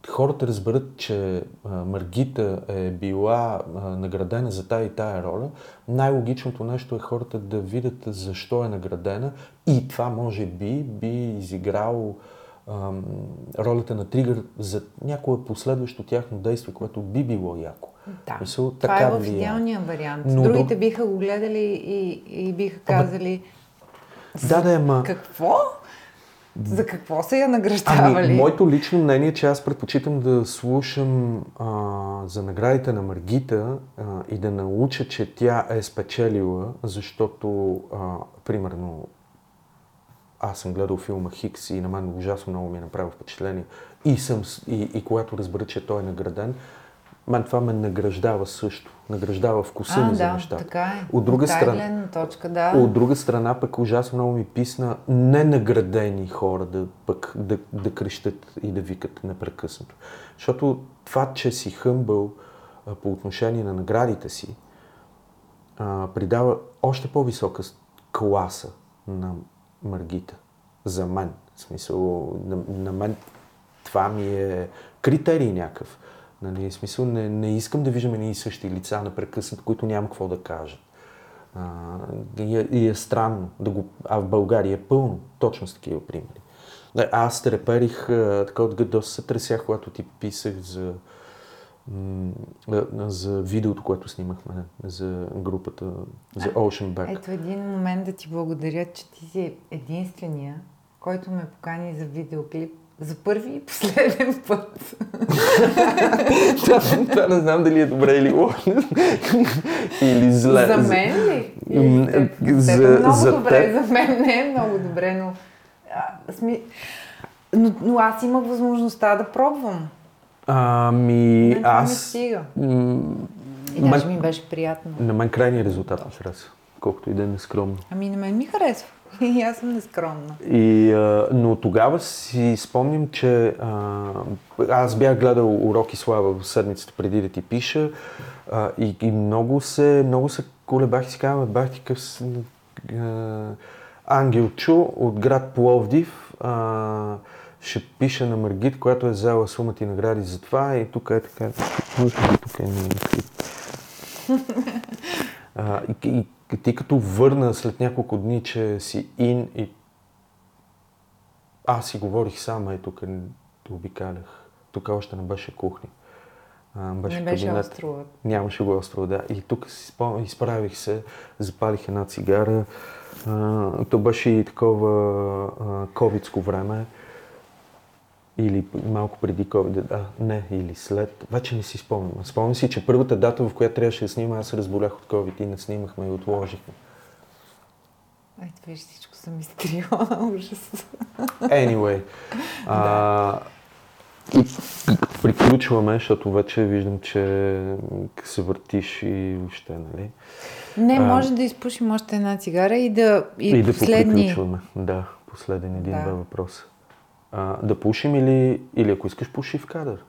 хората разберат, че Маргита е била наградена за тая и тая роля, най-логичното нещо е хората да видят защо е наградена и това може би би изиграло ам, ролята на тригър за някое последващо тяхно действие, което би било яко. Да, Мисъл, това така е в влияе. идеалния вариант. Но Другите друг- биха го гледали и, и биха казали Да, да, ама... какво? За какво са я награждавали? Ами, моето лично мнение е, че аз предпочитам да слушам а, за наградите на Маргита а, и да науча, че тя е спечелила, защото, а, примерно, аз съм гледал филма Хикс и на мен ужасно много ми е направил впечатление. И, съм, и, и когато разбера, че той е награден, мен това ме награждава също. Награждава вкуса ми за да, нещата. така е. От друга страна, точка, да. от друга страна, пък ужасно много ми писна ненаградени хора да, пък, да, да крещат и да викат непрекъснато. Защото това, че си хъмбъл по отношение на наградите си, а, придава още по-висока класа на Маргита. За мен. В смисъл, на, на мен това ми е критерий някакъв. Нали, в смисъл, не, не искам да виждам едни и същи лица непрекъснато, които няма какво да кажат. А, и, е, и е странно да го... А в България е пълно точно с такива примери. Аз треперих, така от доста се тресях, когато ти писах за, за видеото, което снимахме за групата, за Ocean Back. Ето един момент да ти благодаря, че ти си единствения, който ме покани за видеоклип за първи и последен път. това, това не знам дали е добре или лошо. или зле. за мен ли? М, за за- е много за добре, теб. за мен не е много добре, но... А, сми... но, но аз имах възможността да пробвам. Ами, Мен аз... стига. м, И даже ми беше приятно. На мен крайният резултат ми хареса, колкото и да е нескромно. Ами на мен ми харесва. И аз съм нескромна. И, а, но тогава си спомням, че а, аз бях гледал уроки слава в седмицата преди да ти пиша а, и, и много се, много се колебах и си казвам, бах ти къв а, Ангел Чу от град Пловдив. А, ще пише на Маргит, която е взела сумата и награди за това и тук е така, може би тук е някакви а, и, и, и ти като върна след няколко дни, че си ин и аз си говорих сам, е тук обикалях. Тук още не беше кухня. А, беше Не беше кабинет. острова. Нямаше го острова, да. И тук си изправих се, запалих една цигара. А, то беше и такова а, ковидско време. Или малко преди COVID, да, не, или след. Вече не си спомням. Спомням си, че първата дата, в която трябваше да снимам, аз се разболях от COVID и не снимахме и отложихме. Ай, виж, всичко съм изтрила. Ужас. Anyway. А, и приключваме, защото вече виждам, че се въртиш и въобще, нали? Не, А, може да изпушим още една цигара и да... И, И, да последни... поприключваме. Да, последен един-два Да. въпроса. А, да пушим или, или ако искаш, пуши в кадър.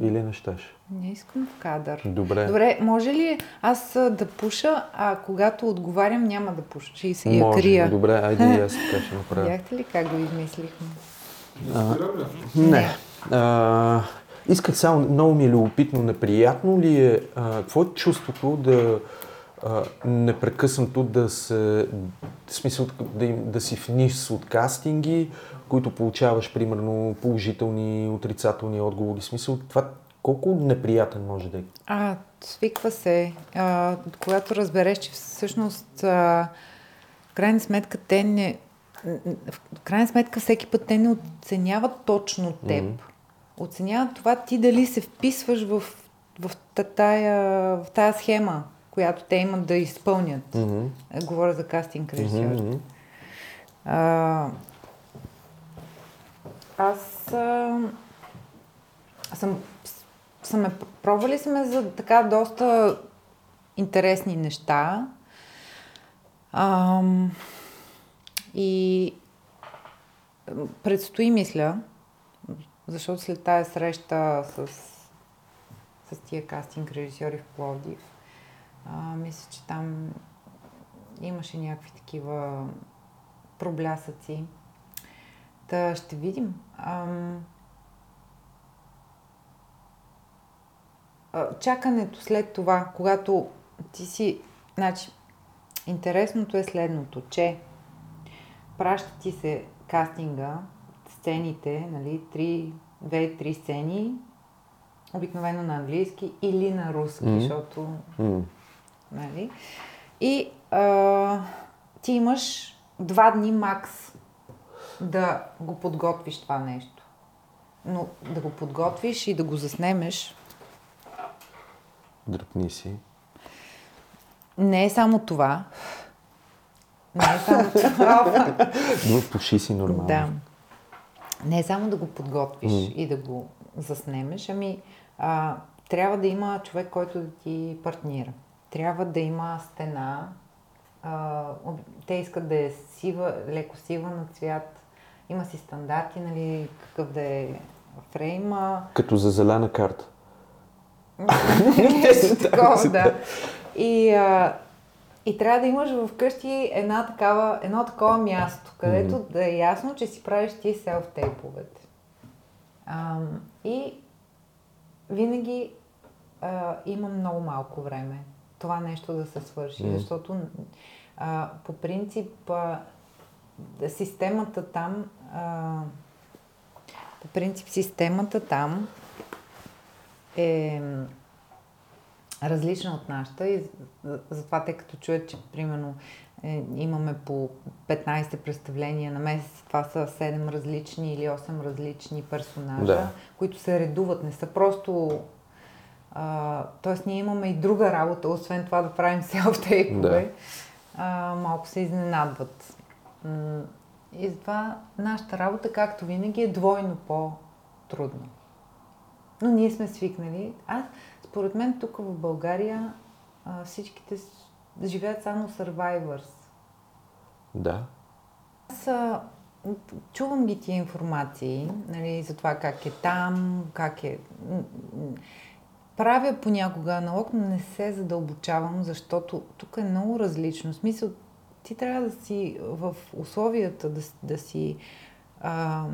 Или не щеш. Не искам в кадър. Добре. Добре, може ли аз а, да пуша, а когато отговарям няма да пуша? Ще и я Може. крия. Добре, айде и аз така ще направя. Видяхте ли как го измислихме? Ли? Не. А, исках само, много ми е любопитно, неприятно ли е, а, какво е чувството да а, непрекъснато да се, в смисъл да, им, да си в низ от кастинги, които получаваш примерно положителни, отрицателни отговори, в смисъл това колко неприятен може да е? А, свиква се. А, когато разбереш, че всъщност а, в крайна сметка те не... в крайна сметка всеки път те не оценяват точно теб. Mm-hmm. Оценяват това ти дали се вписваш в, в, тая, в тая схема, която те имат да изпълнят. Mm-hmm. Говоря за кастинг режисьор. Mm-hmm. А, аз а, съм, съм пробвали сме за така доста интересни неща. Ам, и предстои, мисля, защото след тази среща с, с тия кастинг режисьори в Пловдив, а, мисля, че там имаше някакви такива проблясъци. Та ще видим. Ам... Чакането след това, когато ти си... Значи, интересното е следното, че праща ти се кастинга, сцените, нали, три, две-три сцени, обикновено на английски или на руски, mm-hmm. защото... Mm-hmm. Нали? И а, ти имаш два дни макс да го подготвиш това нещо. Но да го подготвиш и да го заснемеш. Дръпни си. Не е само това. Не е само това. Пуши си нормално. Да. Не е само да го подготвиш mm. и да го заснемеш, ами а, трябва да има човек, който да ти партнира. Трябва да има стена. А, те искат да е сива, леко сива на цвят. Има си стандарти, нали, какъв да е фрейма. Като за зелена карта. Такова, да. И, а, и трябва да имаш вкъщи една такава, едно такова място, където mm-hmm. да е ясно, че си правиш ти селф-тейповете. А, и винаги а, има много малко време това нещо да се свърши, mm-hmm. защото а, по принцип а, системата там а, по принцип системата там е различна от нашата и затова те като чуят, че примерно е, имаме по 15 представления на месец, това са 7 различни или 8 различни персонажа, да. които се редуват, не са просто... А, тоест ние имаме и друга работа, освен това да правим селф-тейпове. Да. малко се изненадват. И затова нашата работа, както винаги, е двойно по-трудна. Но ние сме свикнали. Аз, според мен, тук в България а, всичките живеят само survivors. Да. Аз а, чувам ги тия информации, нали, за това как е там, как е... Правя понякога аналог, но не се задълбочавам, защото тук е много различно. В смисъл, ти трябва да си в условията, да, да си а,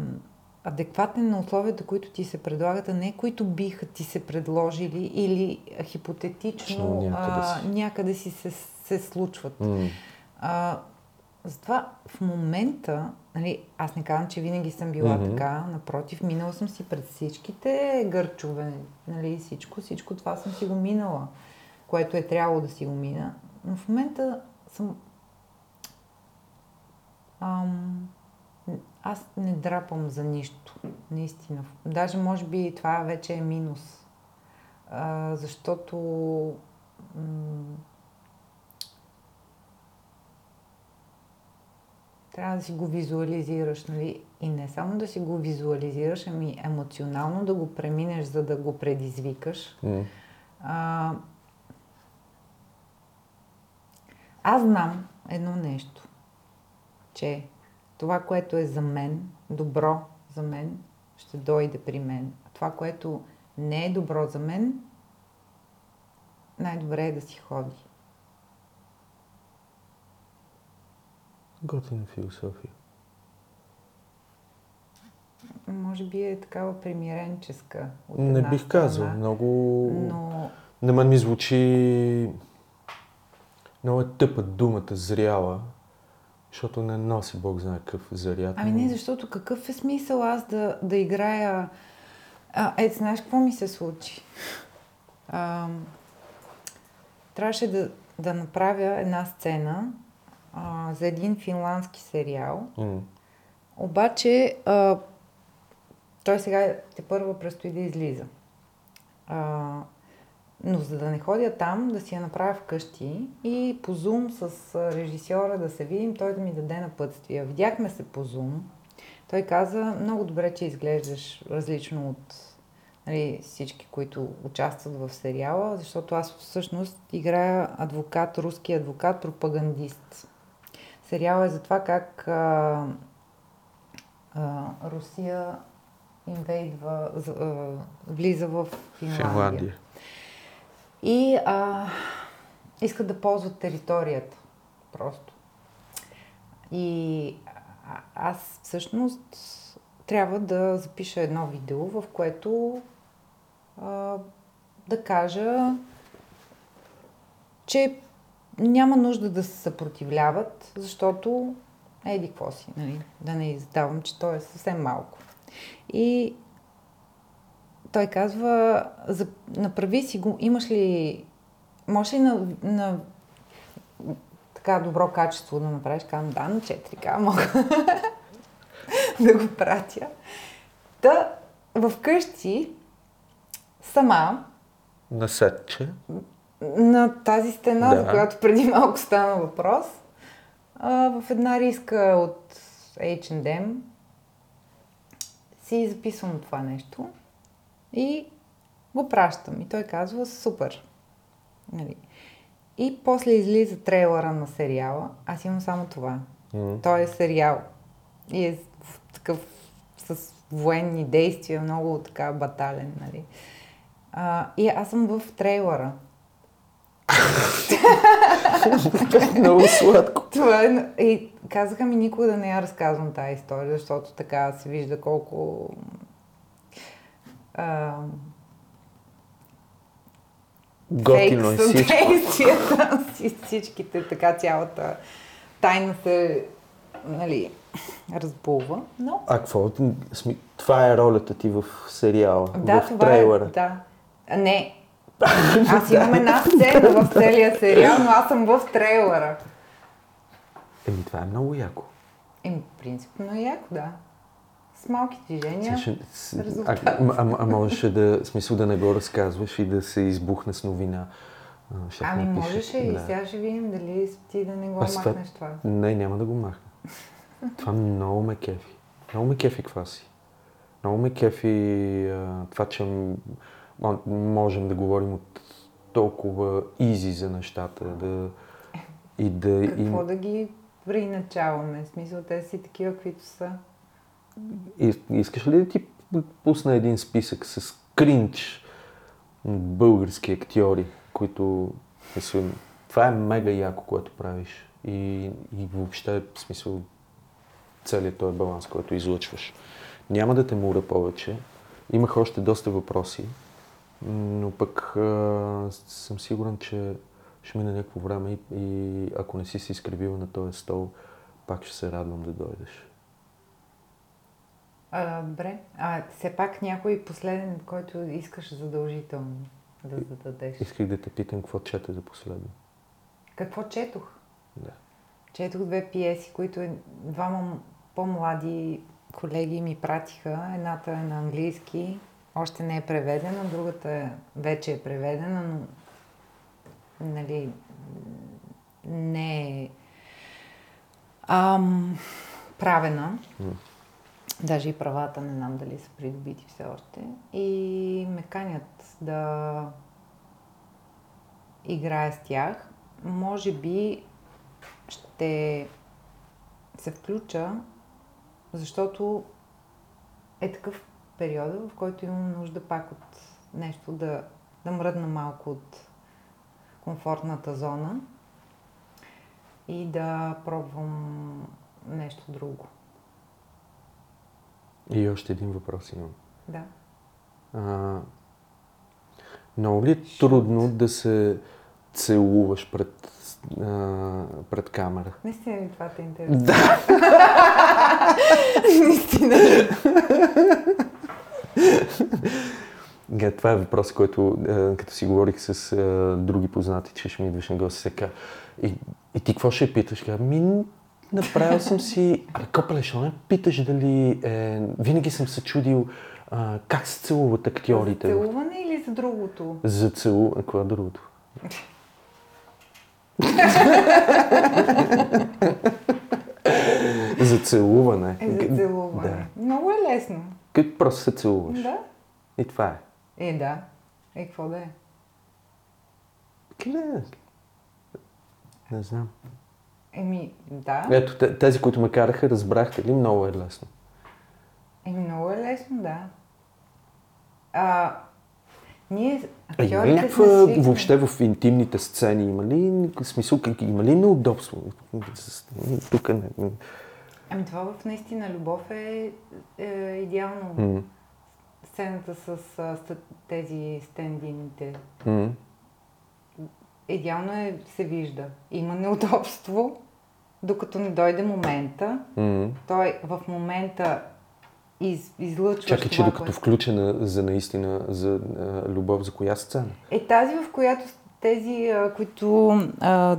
адекватен на условията, които ти се предлагат, а не които биха ти се предложили или хипотетично някъде си, а, някъде си се, се случват. Mm. А, затова в момента, нали, аз не казвам, че винаги съм била mm-hmm. така, напротив, минала съм си пред всичките гърчове, нали, всичко, всичко това съм си го минала, което е трябвало да си го мина. Но в момента съм Ам, аз не драпам за нищо, наистина. Даже може би това вече е минус. А, защото м- трябва да си го визуализираш, нали? И не само да си го визуализираш, ами емоционално да го преминеш, за да го предизвикаш. Mm. А, аз знам едно нещо че това, което е за мен, добро за мен, ще дойде при мен. А това, което не е добро за мен, най-добре е да си ходи. Готина философия. Може би е такава примиренческа. От не бих страна, казал. Много... Но... На мен ми звучи... Много е тъпа думата зряла, защото не носи Бог знае какъв заряд. Ами не, защото какъв е смисъл аз да, да играя... А, е, знаеш какво ми се случи? А, трябваше да, да направя една сцена, а, за един финландски сериал. М. Обаче а, той сега те първо предстои да излиза. А, но за да не ходя там, да си я направя вкъщи и по Zoom с режисьора да се видим, той да ми даде напътствия. Видяхме се по Zoom. Той каза, много добре, че изглеждаш различно от нали, всички, които участват в сериала, защото аз всъщност играя адвокат, руски адвокат, пропагандист. Сериал е за това как а, а, Русия инвейдва, а, влиза в Финландия. Финландия. И а, искат да ползват територията. Просто. И а, аз всъщност трябва да запиша едно видео, в което а, да кажа, че няма нужда да се съпротивляват, защото еди какво си, нали? да не издавам, че то е съвсем малко. И той казва, направи си го, имаш ли, можеш ли на, на така добро качество да направиш? Казвам, да, на 4К мога да го пратя. Та, вкъщи, сама, Насетче. На тази стена, Да. за която преди малко стана въпрос, а, в една риска от H&M си записвам това нещо и го пращам. И той казва, супер. Нали. И после излиза трейлера на сериала. Аз имам само това. М. Той е сериал. И е такъв с военни действия, много така батален, нали. А, и аз съм в трейлера. Много сладко. Това е... И казаха ми никога да не я разказвам тази история, защото така се вижда колко... А, Готино е всичко. си, всичките, така цялата тайна се, нали, разбулва. Но А какво? Това е ролята ти в сериала, да, в това трейлера. е. Да. Не. Аз имам една сцена в целия сериал, но аз съм в трейлера. Еми, това е много яко. Еми, принципно е яко, да. С малки движения. С- а, а, а, можеше да, смисъл да не го разказваш и да се избухне с новина. Щях Ами да можеше и Да. сега ще видим дали ти да не го Аз махнеш това. Не, няма да го махна. Това много ме кефи. Много ме кефи каква си. Много ме кефи а, това, че можем да говорим от толкова изи за нещата. Да, и да Какво им, да ги приначаваме? В смисъл, те си такива, каквито са. и, искаш ли да ти пусна един списък с кринч български актьори, които мисля, това е мега яко, което правиш. И, и въобще, в смисъл, целият този баланс, който излъчваш. Няма да те мура повече. Имах още доста въпроси, но пък а, съм сигурен, че ще мине някакво време и, и ако не си се изкривила на този стол, пак ще се радвам да дойдеш. А, добре. А все пак някой последен, който искаш задължително да зададеш. Исках да те питам какво чете за последно. Какво четох? Да. Четох две пиеси, които е- двама по-млади колеги ми пратиха. Едната е на английски, още не е преведена, другата вече е преведена, но нали, не е ам, правена. Даже и правата не знам дали са придобити все още. И ме канят да играя с тях. Може би ще се включа, защото е такъв период, в който имам нужда пак от нещо да, да мръдна малко от комфортната зона и да пробвам нещо друго. И още един въпрос имам. Да. А, много ли е трудно да се целуваш пред, а, пред камера? Наистина ли това те интересува? Да. Наистина. Това е въпрос, който а, като си говорих с а, други познати, че ще ми идваш на гости, сега И, и ти какво ще питаш? Ми, направил съм си... Абе, копеле, що не питаш дали... Е, винаги съм се чудил а, как се целуват За актьорите. целуване или за другото? За целу... А, какво е другото? за целуване. Е, за целуване. Да. Много е лесно. Как просто се целуваш. Да. И това е. Е, да. Е, какво да е? Къде е? Не знам. Еми, да. Ето, те- тези, които ме караха, разбрахте ли? Много е лесно. Еми, много е лесно, да. А, ние, ли актьорите някаква, свикнали. въобще в интимните сцени, има ли смисъл, има ли неудобство? Тук не. Ами това в наистина любов е, е идеално. М, Сцената с, с тези стендините. м, Идеално е, се вижда. Има неудобство, докато не дойде момента. м. Той в момента из, излъчва Чакай, че това, докато което... включена за наистина, за а, любов, за коя сцена? Е тази, в която тези, а, които а,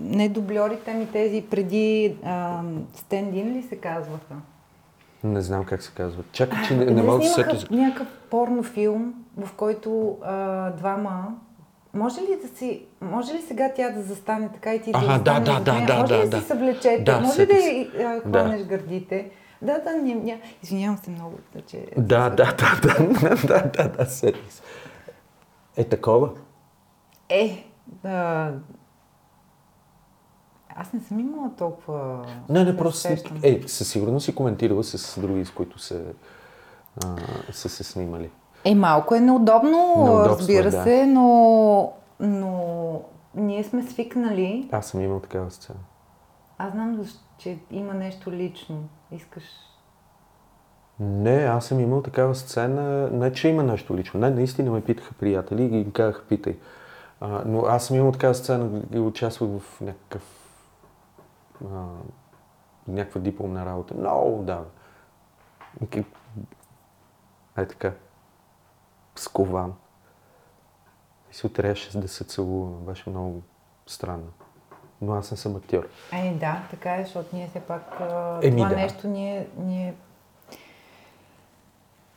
не дубльорите ми, тези преди а, стендин ли се казваха? Не знам как се казва. Чакай, че не, не мога да се сетя. някакъв порнофилм, в който а, двама може ли да си, може ли сега тя да застане така и ти Аха, да да, да, да, да, Може да, ли да да. си съвлечете? Да, може ли да а, Да. хванеш гърдите? Да, да, не, не. Извинявам се много, че... Да, да, да, да, да, да, да, сетих се. Е такова. Е, да... Аз не съм имала толкова... Не, не, просто сещам. е, със сигурност си коментирала с други, с които се, а, са се снимали. Е, малко е неудобно, Неудобство, разбира да. се, но, но ние сме свикнали. Аз съм имал такава сцена. Аз знам, че има нещо лично. Искаш... Не, аз съм имал такава сцена, не че има нещо лично. Не, наистина ме питаха приятели и им казаха питай. А, но аз съм имал такава сцена и участвах в някакъв а, някаква дипломна работа. Много как- Е така. Скован. И се трябваше да се целуваме. Беше много странно. Но аз не съм актьор. Е, да, така е, защото ние все пак Еми, това да. нещо ние, ние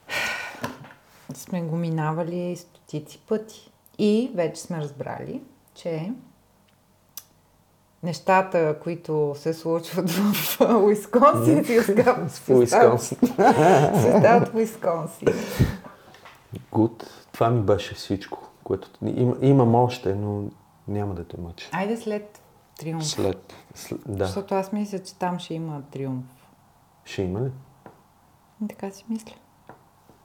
сме го минавали стотици пъти. И вече сме разбрали, че нещата, които се случват в Уисконсин, си остават В Уисконсин. Гуд. Това ми беше всичко, което им, имам още, но няма да те мъча. Айде след триумф. След, след да. Защото аз мисля, че там ще има триумф. Ще има ли? И така си мисля.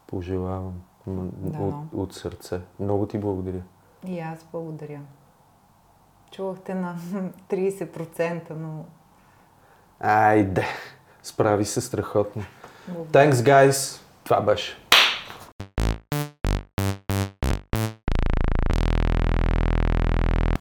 Пожелавам Да, от, от сърце. Много ти благодаря. И аз благодаря. Чувахте на 30%, но Айде, справи се страхотно. благодаря. Thanks, guys. Това беше.